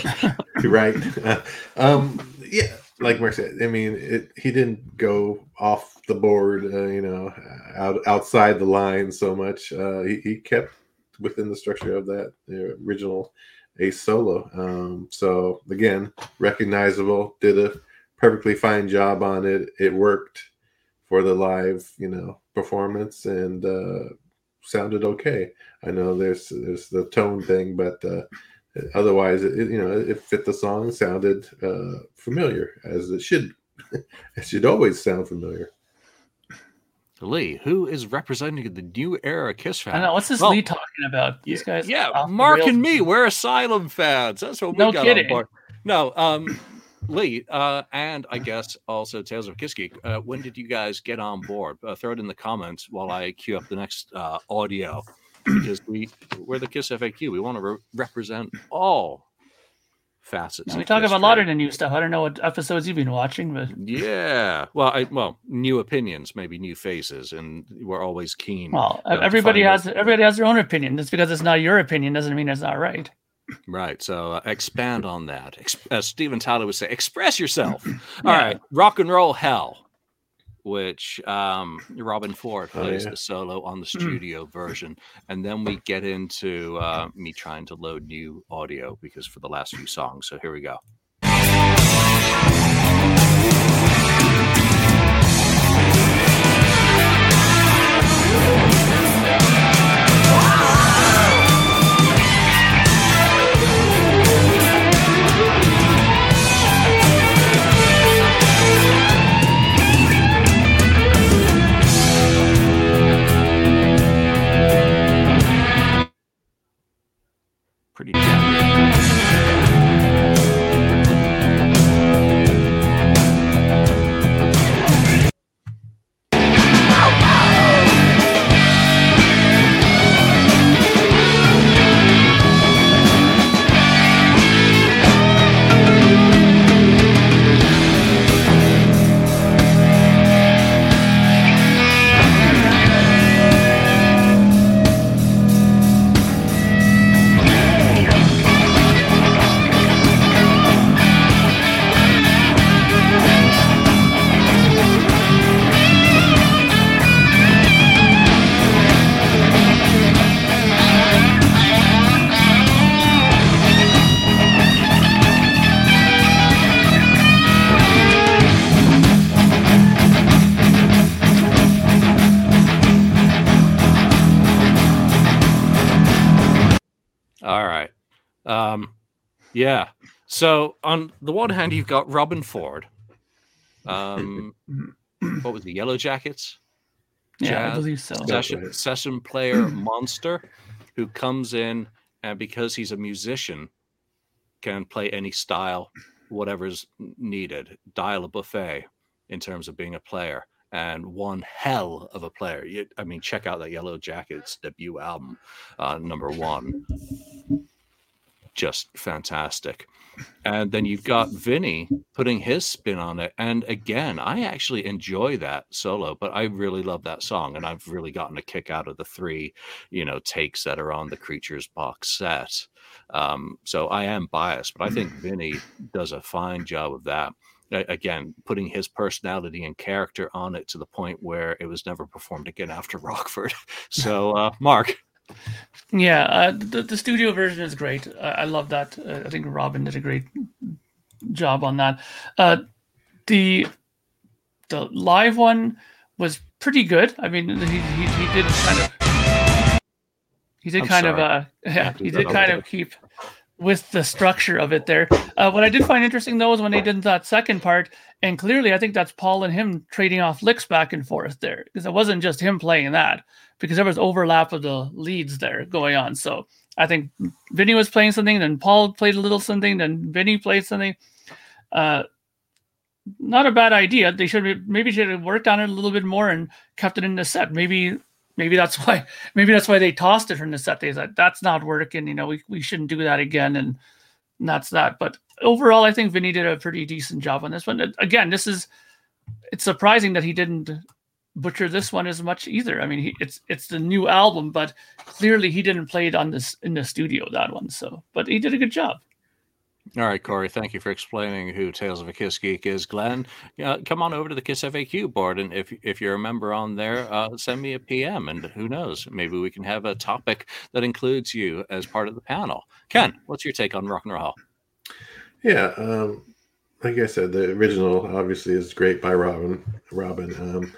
[LAUGHS] you're right. Uh, um, yeah, like Mark said, I mean, it, he didn't go off the board, uh, you know, out outside the line so much. Uh, he, he kept within the structure of that original Ace solo. Um, so again, recognizable. Did a perfectly fine job on it. It worked for the live, you know, performance and uh, sounded okay. I know there's there's the tone thing, but uh, Otherwise, it, you know, it fit the song, sounded uh, familiar as it should. [LAUGHS] it should always sound familiar. Lee, who is representing the new era Kiss fan? I know what's this well, Lee talking about? These guys, yeah, Mark and me, we're Asylum fans. That's what we no got kidding. on board. No, um, Lee, uh, and I guess also Tales of Kiss Geek. Uh, when did you guys get on board? Uh, throw it in the comments while I queue up the next uh, audio because we we're the Kiss FAQ. We want to re- represent all facets. we talk about a lot of the new stuff. I don't know what episodes you've been watching, but yeah, well, I, well, new opinions, maybe new faces, and we're always keen. Well, everybody has everybody has their own opinion. Just because it's not your opinion doesn't mean it's not right. Right. So uh, expand on that. Ex- as Steven Tyler would say, express yourself. [CLEARS THROAT] All yeah. right, Rock and roll hell which um, Robben Ford oh, plays oh, yeah. the solo on the hmm. studio version. And then we get into uh, me trying to load new audio because for the last few songs. So here we go. Pretty jazzy. All yeah. So on the one hand, you've got Robben [LAUGHS] Ford. Um, what was the Yellow Jackets? Yeah, I believe so. Session, session player [CLEARS THROAT] monster who comes in and because he's a musician can play any style whatever's needed dial a buffet in terms of being a player and one hell of a player You- i mean check out that yellow jackets debut album uh, number one just fantastic and then you've got Vinny putting his spin on it. And again, I actually enjoy that solo, but I really love that song. And I've really gotten a kick out of the three, you know, takes that are on the Creatures box set. Um, so I am biased, but I think Vinny does a fine job of that. Again, putting his personality and character on it to the point where it was never performed again after [LAUGHS] Rockford. So, uh, Mark, Yeah, uh, the the studio version is great. I, I love that. Uh, I think Robben did a great job on that. Uh, the the live one was pretty good. I mean, he he, he did kind of he did I'm kind of uh [LAUGHS] yeah he did kind of keep with the structure of it there. Uh, what I did find interesting though is when they did that second part, and clearly I think that's Paul and him trading off licks back and forth there because it wasn't just him playing that because there was overlap of the leads there going on. So I think Vinny was playing something, then Paul played a little something, then Vinny played something. Uh, not a bad idea. They should maybe should have worked on it a little bit more and kept it in the set. Maybe maybe that's why maybe that's why they tossed it from the set. They said that's not working. You know, we, we shouldn't do that again, and that's that. But overall, I think Vinny did a pretty decent job on this one. Again, this is it's surprising that he didn't butcher this one as much either. I mean, he, it's it's the new album, but clearly he didn't play it on this in the studio that one. So, but he did a good job. All right, Corey, thank you for explaining who Tales of a Kiss Geek is. Glenn, uh, come on over to the Kiss FAQ board, and if if you're a member on there, uh, send me a PM, and who knows, maybe we can have a topic that includes you as part of the panel. Ken, what's your take on rock and roll? Yeah, um, like I said, the original obviously is great by Robben. Robben, um,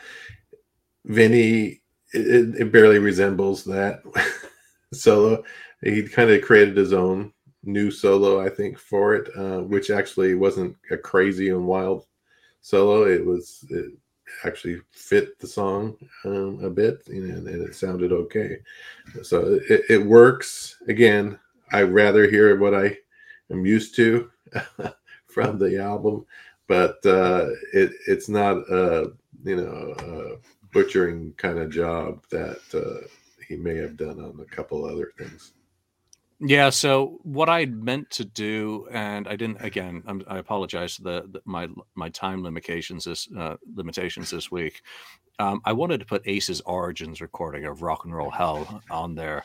Vinny, it- it barely resembles that [LAUGHS] solo. He kind of created his own new solo, I think, for it, uh, which actually wasn't a crazy and wild solo. It was it actually fit the song um, a bit, you know, and, and it sounded okay. So it, it works. Again, I rather hear what I am used to [LAUGHS] from the album, but uh, it it's not a you know a butchering kind of job that uh, he may have done on a couple other things. Yeah, so what I meant to do, and I didn't. Again, I'm, I apologize for the, the my my time limitations this uh, limitations this week. Um, I wanted to put Ace's Origins recording of Rock and Roll Hell on there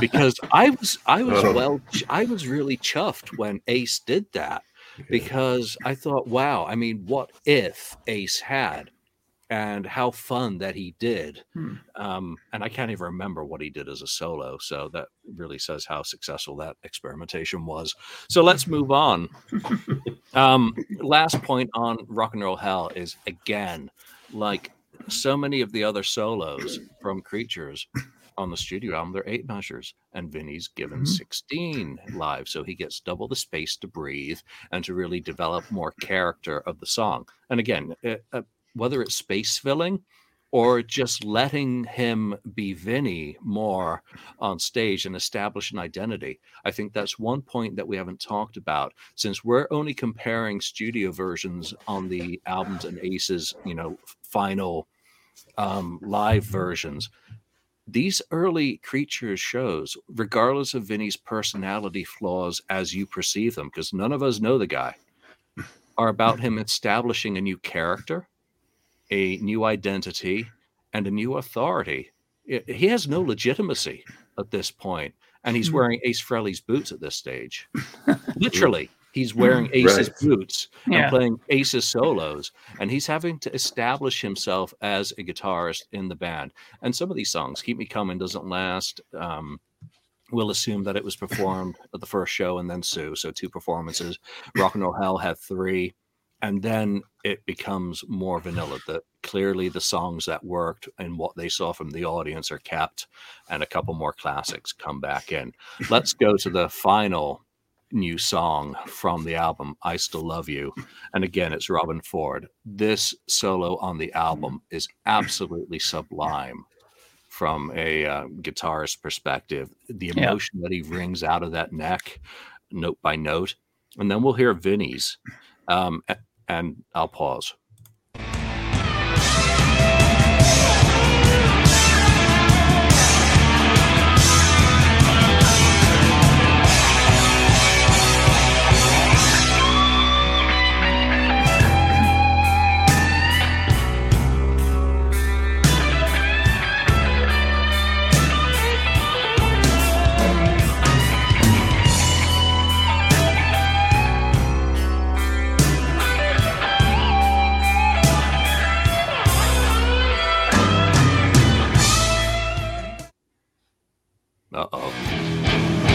because I was I was Oh. well I was really chuffed when Ace did that because I thought, wow, I mean, what if Ace had, and how fun that he did. Hmm. Um, and I can't even remember what he did as a solo, so that really says how successful that experimentation was. So let's move on. [LAUGHS] um, last point on Rock and Roll Hell is again like so many of the other solos from Creatures on the studio album, they're eight measures, and Vinny's given Mhm. 16 live. So he gets double the space to breathe and to really develop more character of the song. And again, uh, uh, whether it's space filling or just letting him be Vinny more on stage and establish an identity. I think that's one point that we haven't talked about since we're only comparing studio versions on the albums and Ace's, you know, final um, live versions. These early creatures shows, regardless of Vinny's personality flaws as you perceive them, because none of us know the guy, are about him establishing a new character, a new identity, and a new authority. I- He has no legitimacy at this point, and he's Mhm. wearing Ace Frehley's boots at this stage. [LAUGHS] Literally, he's wearing Ace's Right. boots and Yeah. playing Ace's solos, and he's having to establish himself as a guitarist in the band. And some of these songs, "Keep Me Coming" doesn't last. Um, we'll assume that it was performed at the first show and then Sue, so two performances. Rock and Roll Hell had three, and then it becomes more vanilla. That clearly the songs that worked and what they saw from the audience are kept, and a couple more classics come back in. Let's go to the final new song from the album, I Still Love You. And again, it's Robben Ford. This solo on the album is absolutely sublime from a uh, guitarist perspective. The Yeah. emotion that he wrings out of that neck, note by note. And then we'll hear Vinny's. Um, and I'll pause. Uh oh.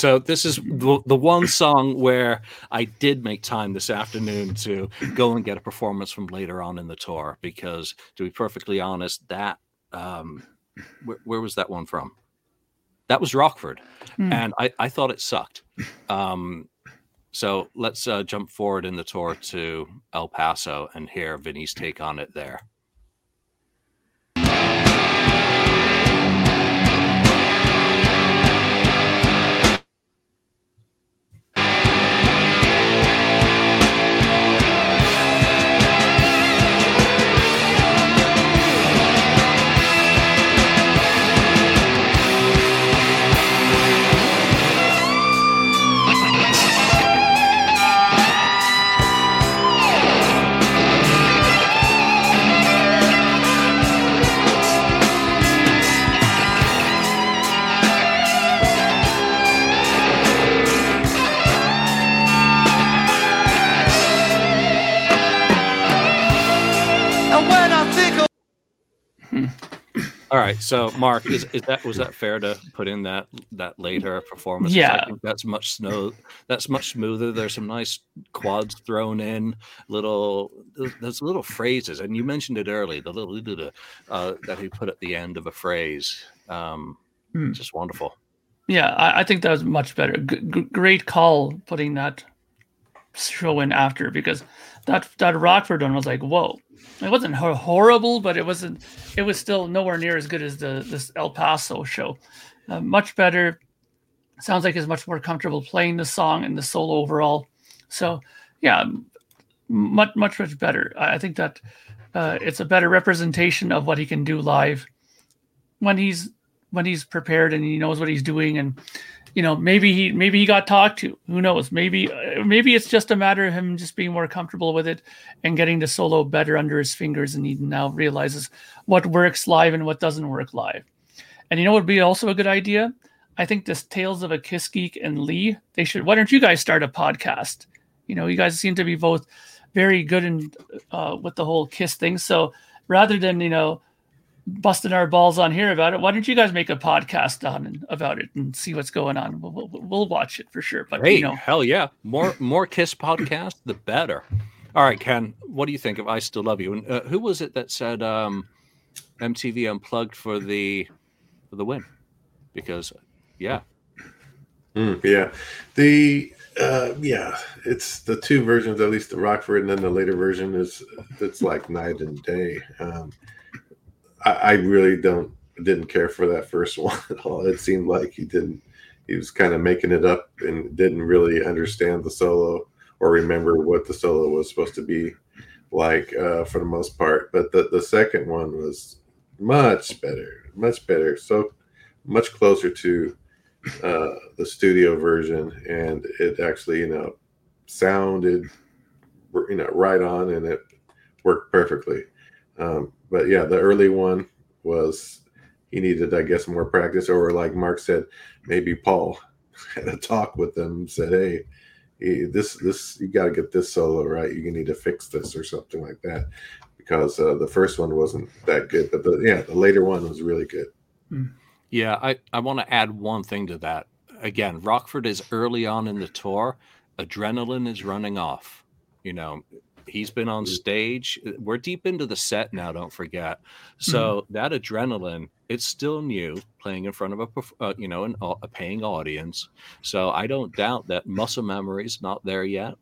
So this is the, the one song where I did make time this afternoon to go and get a performance from later on in the tour because, to be perfectly honest, that um, where, where was that one from? That was Rockford, Hmm. and I, I thought it sucked. Um, so let's uh, jump forward in the tour to El Paso and hear Vinny's take on it there. All right, so Mark, is, is that was that fair to put in that that later performance? Yeah. I think that's much snow. That's much smoother. There's some nice quads thrown in, little there's little phrases, and you mentioned it early. The little uh, that he put at the end of a phrase, um, Hmm. just wonderful. Yeah, I, I think that was much better. G- g- great call putting that show in after because that that Rockford one was like, whoa. It wasn't horrible, but it wasn't. It was still nowhere near as good as the this El Paso show. Uh, much better. Sounds like he's much more comfortable playing the song and the solo overall. So, yeah, much much much better. I I think that uh, it's a better representation of what he can do live when he's when he's prepared and he knows what he's doing and you know maybe he maybe he got talked to who knows? Maybe maybe it's just a matter of him just being more comfortable with it and getting the solo better under his fingers and he now realizes what works live and what doesn't work live. And you know what would be also a good idea? I think this tales of a kiss geek and lee they should why don't you guys start a podcast? You know you guys seem to be both very good in uh, with the whole kiss thing. So rather than you know busting our balls on here about it. Why don't you guys make a podcast on and, about it and see what's going on? We'll, we'll, we'll watch it for sure. But hey, you know, hell yeah, more more Kiss podcast, the better. All right, Ken, what do you think of "I Still Love You"? And uh, who was it that said um, MTV unplugged for the for the win? Because yeah, Mm, yeah, the uh, yeah, it's the two versions. At least the Rockford, and then the later version is it's like night and day. Um, I, I really don't didn't care for that first [LAUGHS] one at all. It seemed like he didn't. He was kind of making it up and didn't really understand the solo or remember what the solo was supposed to be like uh, for the most part. But the the second one was much better, much better. So much closer to uh, the studio version, and it actually, you know, sounded, you know, right on, and it worked perfectly. Um, but yeah, the early one was he needed, I guess, more practice, or like Mark said, maybe Paul [LAUGHS] had a talk with them, said, "Hey, this this you got to get this solo right. You need to fix this or something like that." Because uh, the first one wasn't that good, but the yeah, the later one was really good. yeah. I I want to add one thing to that. Again, Rockford is early on in the tour. Adrenaline is running off. You know, he's been on stage. Eh, we're deep into the set now. Don't forget. So mm-hmm. that adrenaline, it's still new, playing in front of a uh, you know an, a paying audience. So I don't doubt that muscle memory is not there yet,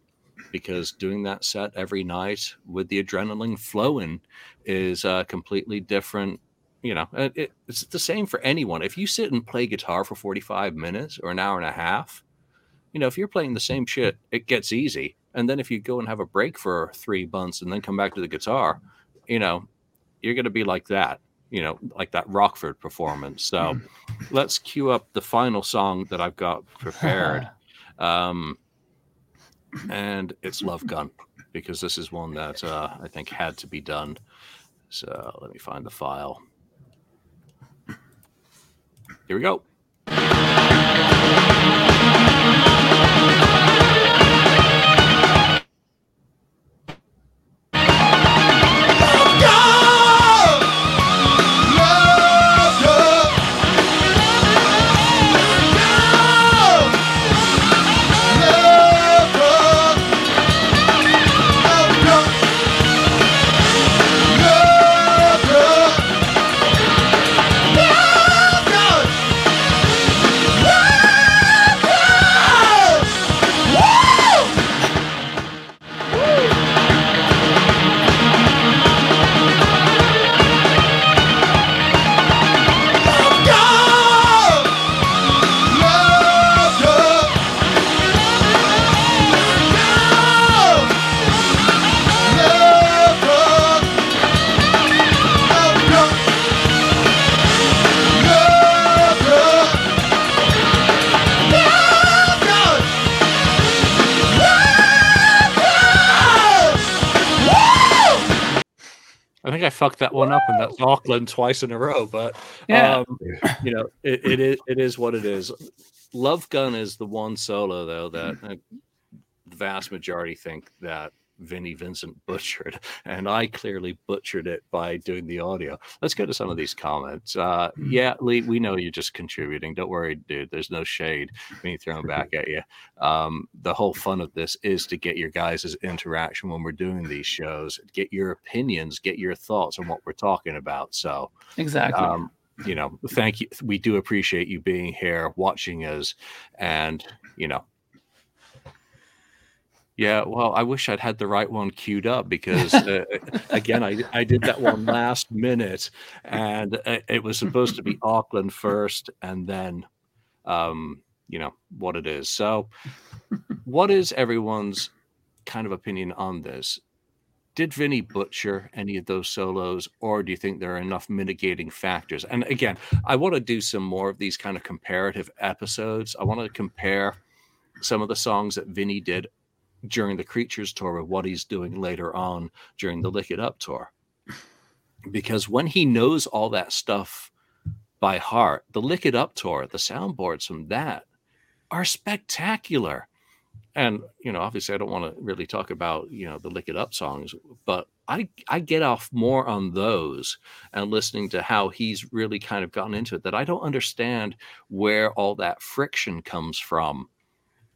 because doing that set every night with the adrenaline flowing is a completely different. You know, it, it- it's the same for anyone. If you sit and play guitar for forty five minutes or an hour and a half, you know, if you're playing the same shit, it gets easy. And then if you go and have a break for three months and then come back to the guitar, you know, you're going to be like that, you know, like that Rockford performance. So let's cue up the final song that I've got prepared. [LAUGHS] um, and it's Love Gun because this is one that uh, I think had to be done. So let me find the file. Here we go. One up, and that's Auckland twice in a row. But Yeah. um, you know, it, it is it is what it is. Love Gun is the one solo though that the vast majority think that Vinnie Vincent butchered, [LAUGHS] and I clearly butchered it by doing the audio. Let's go to some of these comments. Uh, yeah, Lee, we know you're just contributing. Don't worry, dude. There's no shade being thrown [LAUGHS] back at you. Um, the whole fun of this is to get your guys' interaction when we're doing these shows, get your opinions, get your thoughts on what we're talking about. So, exactly. um, you know, thank you. We do appreciate you being here, watching us, and you know, yeah. Well, I wish I'd had the right one queued up because, [LAUGHS] uh, again, I I did that one last minute, and uh, it was supposed to be [LAUGHS] Auckland first, and then, um, you know, what it is. So, what is everyone's kind of opinion on this? did Vinny butcher any of those solos, or do you think there are enough mitigating factors? And again, I want to do some more of these kind of comparative episodes. I want to compare some of the songs that Vinny did during the Creatures tour with what he's doing later on during the Lick It Up tour. Because when he knows all that stuff by heart, the Lick It Up tour, the soundboards from that are spectacular and you know obviously i don't want to really talk about you know the lick it up songs but i i get off more on those and listening to how he's really kind of gotten into it that i don't understand where all that friction comes from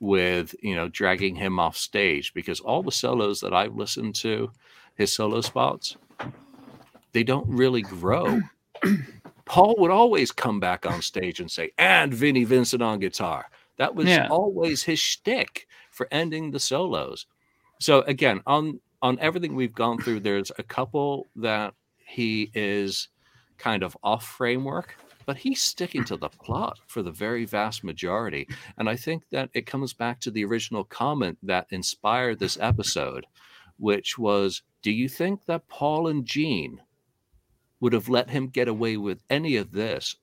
with you know dragging him off stage because all the solos that i've listened to his solo spots they don't really grow paul would always come back on stage and say and vinnie vincent on guitar that was yeah. always his shtick for ending the solos. So again, on on everything we've gone through, there's a couple that he is kind of off framework, but he's sticking to the plot for the very vast majority. And I think that it comes back to the original comment that inspired this episode, which was Do you think that Paul and Gene would have let him get away with any of this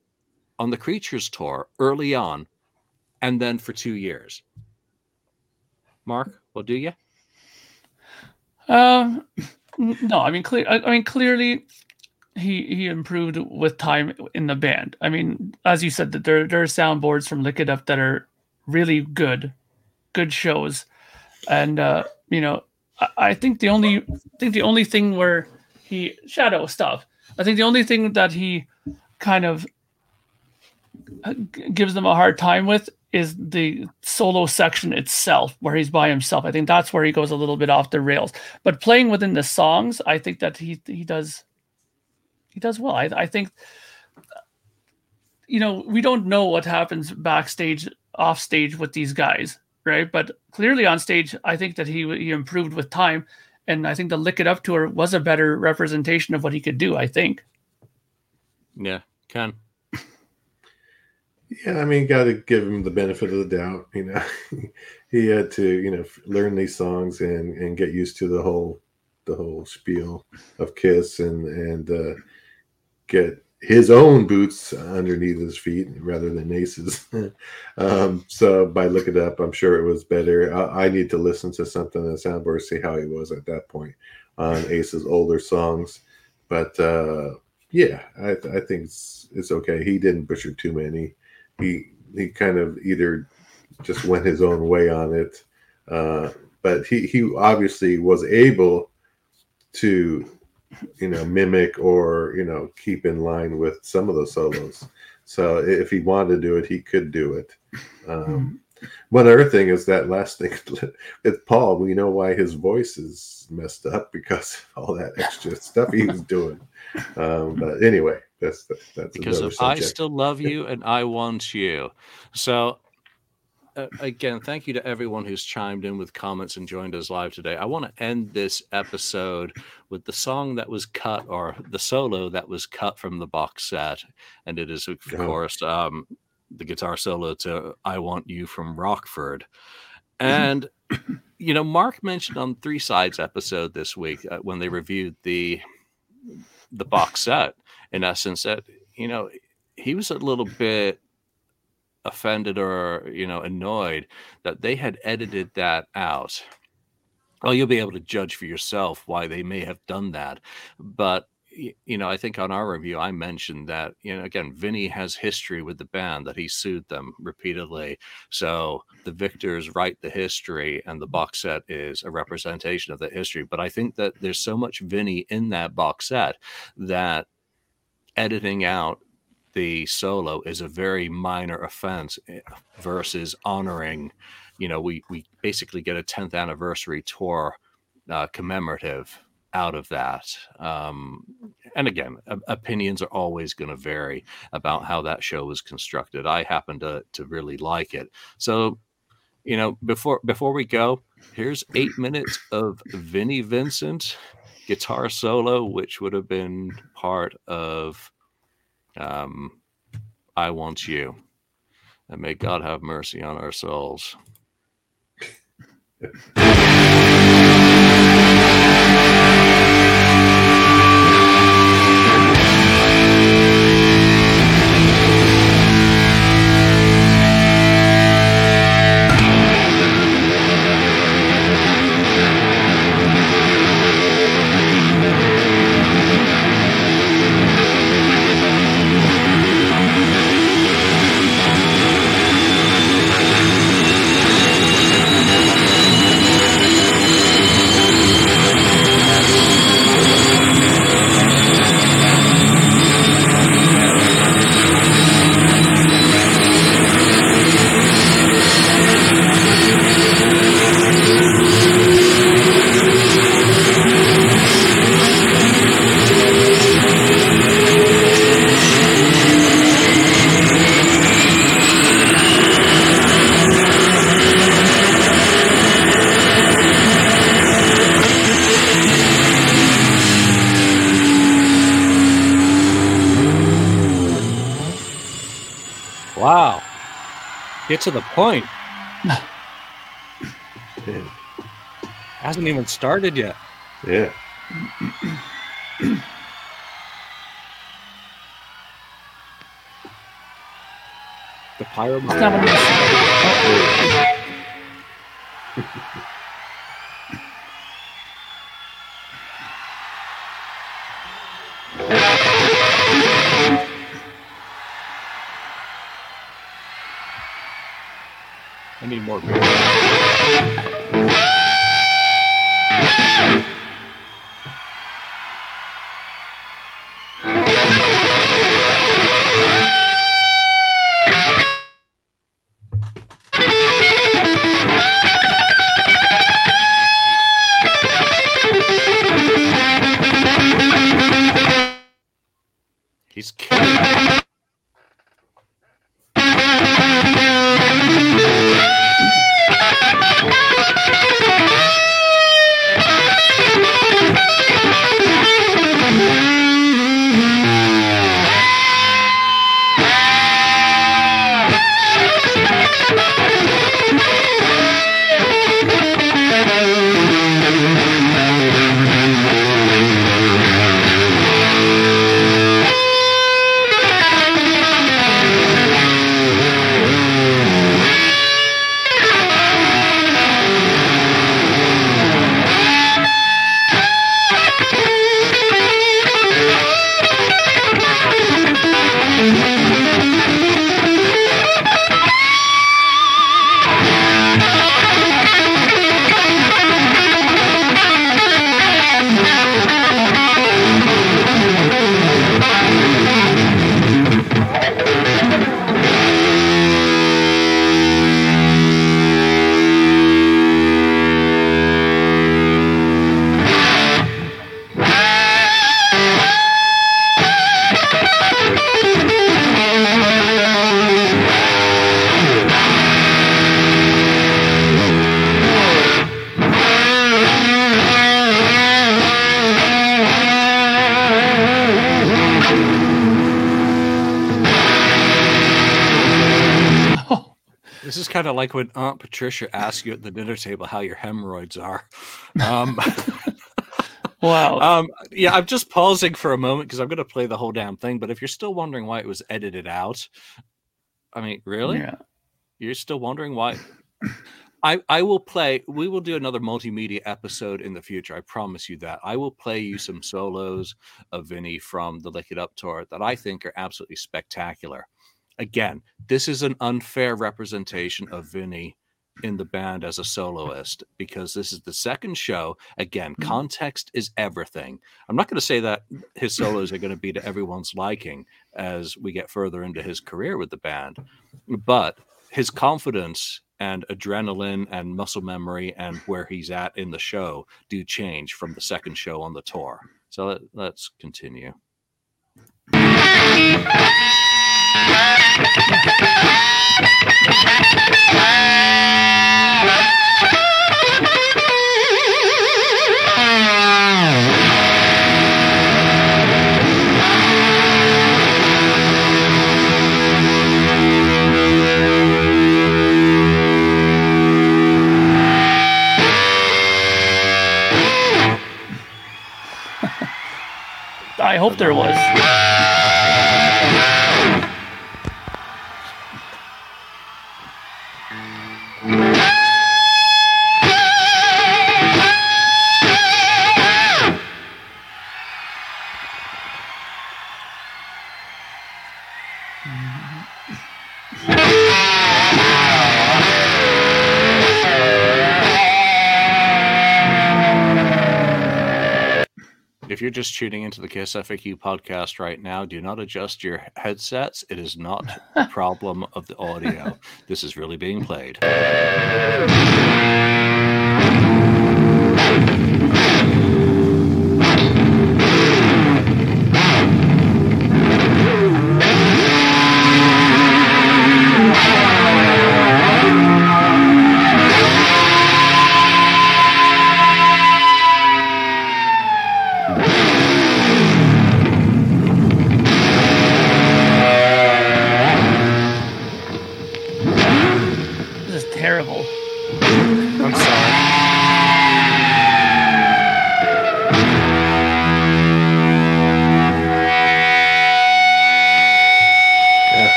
on the Creatures tour early on and then for two years? Mark, well, do you? Um, no, I mean, clear. I, I mean, clearly, he he improved with time in the band. I mean, as you said, that there there are soundboards from Lick It Up that are really good, good shows, and uh, you know, I, I think the only I think the only thing where he shadow stuff. I think the only thing that he kind of uh, gives them a hard time with is the solo section itself where he's by himself. I think that's where he goes a little bit off the rails. But playing within the songs, I think that he he does he does well. I, I think you know we don't know what happens backstage, off stage with these guys, right? But clearly on stage, I think that he he improved with time, and I think the Lick It Up tour was a better representation of what he could do. I think. Yeah, Ken. Yeah, I mean, got to give him the benefit of the doubt. You know, [LAUGHS] he had to, you know, learn these songs and and get used to the whole the whole spiel of Kiss and and uh, get his own boots underneath his feet rather than Ace's. [LAUGHS] um, so by looking it up, I'm sure it was better. I, I need to listen to something on the soundboard, see how he was at that point on Ace's older songs. But uh, yeah, I, I think it's, it's okay. He didn't butcher too many he he kind of either just went his own way on it, uh, but he he obviously was able to you know mimic or you know keep in line with some of the solos. So if he wanted to do it, he could do it. Um, one other thing is that last thing [LAUGHS] with Paul, we know why his voice is messed up because of all that extra stuff he was doing. Um, but anyway, that's that's because of I still love you and I want you. So uh, again, thank you to everyone who's chimed in with comments and joined us live today. I want to end this episode with the song that was cut or the solo that was cut from the box set, and it is of oh. course um, the guitar solo to "I Want You" from Rockford, and. you know, Mark mentioned on Three Sides episode this week uh, when they reviewed the the box set in essence that you know he was a little bit offended or you know annoyed that they had edited that out. Well you'll be able to judge for yourself why they may have done that. But you know i think on our review i mentioned that you know again vinny has history with the band that he sued them repeatedly. So the victors write the history and the box set is a representation of the history. But i think that there's so much vinny in that box set that editing out the solo is a very minor offense eh, versus honoring you know we we basically get a 10th anniversary tour uh, commemorative out of that um, and again opinions are always going to vary about how that show was constructed. I happen to to really like it. So you know before before we go here's eight minutes of vinnie vincent guitar solo, which would have been part of um, I Want You. And may God have mercy on our souls. [LAUGHS] Get to the point. Yeah. [SIGHS] Hasn't even started yet. yeah. The pyro. [LAUGHS] More. He's like when Aunt Patricia asks you at the dinner table how your hemorrhoids are. [LAUGHS] Um, [LAUGHS] Wow. um, yeah, I'm just pausing for a moment because I'm going to play the whole damn thing. But if you're still wondering why it was edited out, I mean, really? Yeah. You're still wondering why? I I will play. We will do another multimedia episode in the future. I promise you that. I will play you some solos of Vinny from the Lick It Up tour that I think are absolutely spectacular. Again, this is an unfair representation of Vinny in the band as a soloist because this is the second show. Again, mm-hmm. context is everything. I'm not going to say that his solos are going to be to everyone's liking as we get further into his career with the band, but his confidence and adrenaline and muscle memory and where he's at in the show do change from the second show on the tour. So let, let's continue. I hope there was. If you're just tuning into the Kiss FAQ podcast right now, do not adjust your headsets. It is not [LAUGHS] a problem of the audio. This is really being played. [LAUGHS]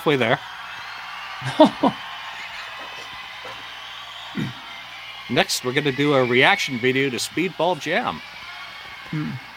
halfway there. [LAUGHS] Next, we're going to do a reaction video to Speedball Jam. That'll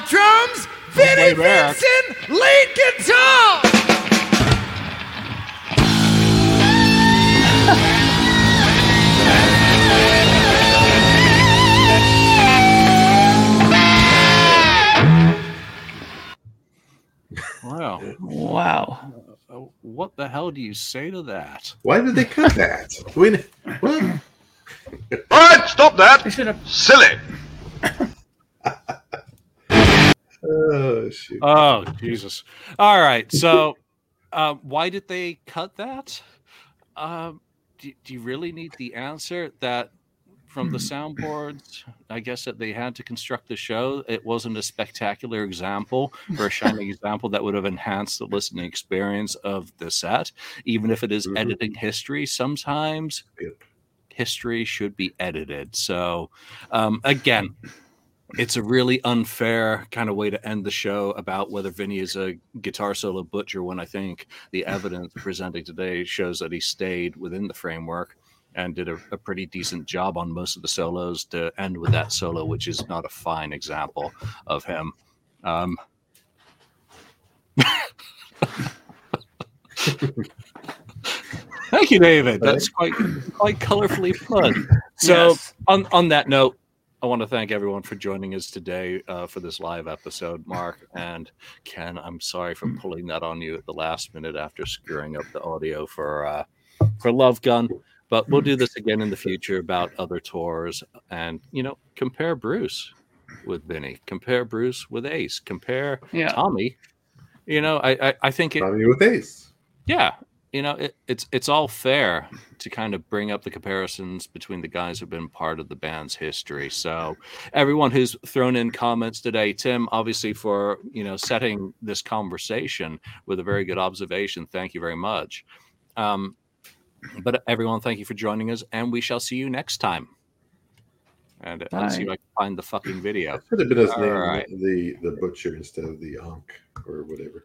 the drums. Vinny Wait, Vincent, lead guitar. Wow. Wow. Uh, What the hell do you say to that? Why did they cut that? [LAUGHS] We, what? All right, stop that. They should have Silly. [LAUGHS] Oh shoot! Oh, Jesus. All right. So, um, why did they cut that? Um, do, do you really need the answer that from the soundboards? I guess that they had to construct the show. It wasn't a spectacular example or a shining [LAUGHS] example that would have enhanced the listening experience of the set, even if it is Mhm. editing history. Sometimes Yep. history should be edited. So, um, again, it's a really unfair kind of way to end the show about whether Vinny is a guitar solo butcher when I think the [LAUGHS] evidence presented today shows that he stayed within the framework and did a, a pretty decent job on most of the solos to end with that solo, which is not a fine example of him. Um, [LAUGHS] Thank you, David. That's quite quite colorfully put. [LAUGHS] So, Yes. on on that note, I want to thank everyone for joining us today uh, for this live episode. Mark [LAUGHS] and Ken, I'm sorry for pulling that on you at the last minute after screwing up the audio for uh, for Love Gun. But we'll do this again in the future about other tours, and you know, compare Bruce with Vinny, compare Bruce with Ace, compare Yeah. Tommy. You know, I I, I think it, Tommy with Ace. yeah, you know, it, it's it's all fair to kind of bring up the comparisons between the guys who've been part of the band's history. So, everyone who's thrown in comments today, Tim, obviously for you know setting this conversation with a very good observation. Thank you very much. Um, But everyone, thank you for joining us, and we shall see you next time. And uh, let's see if I can find the fucking video. Could have been his All name, right. the the butcher instead of the Ankh or whatever.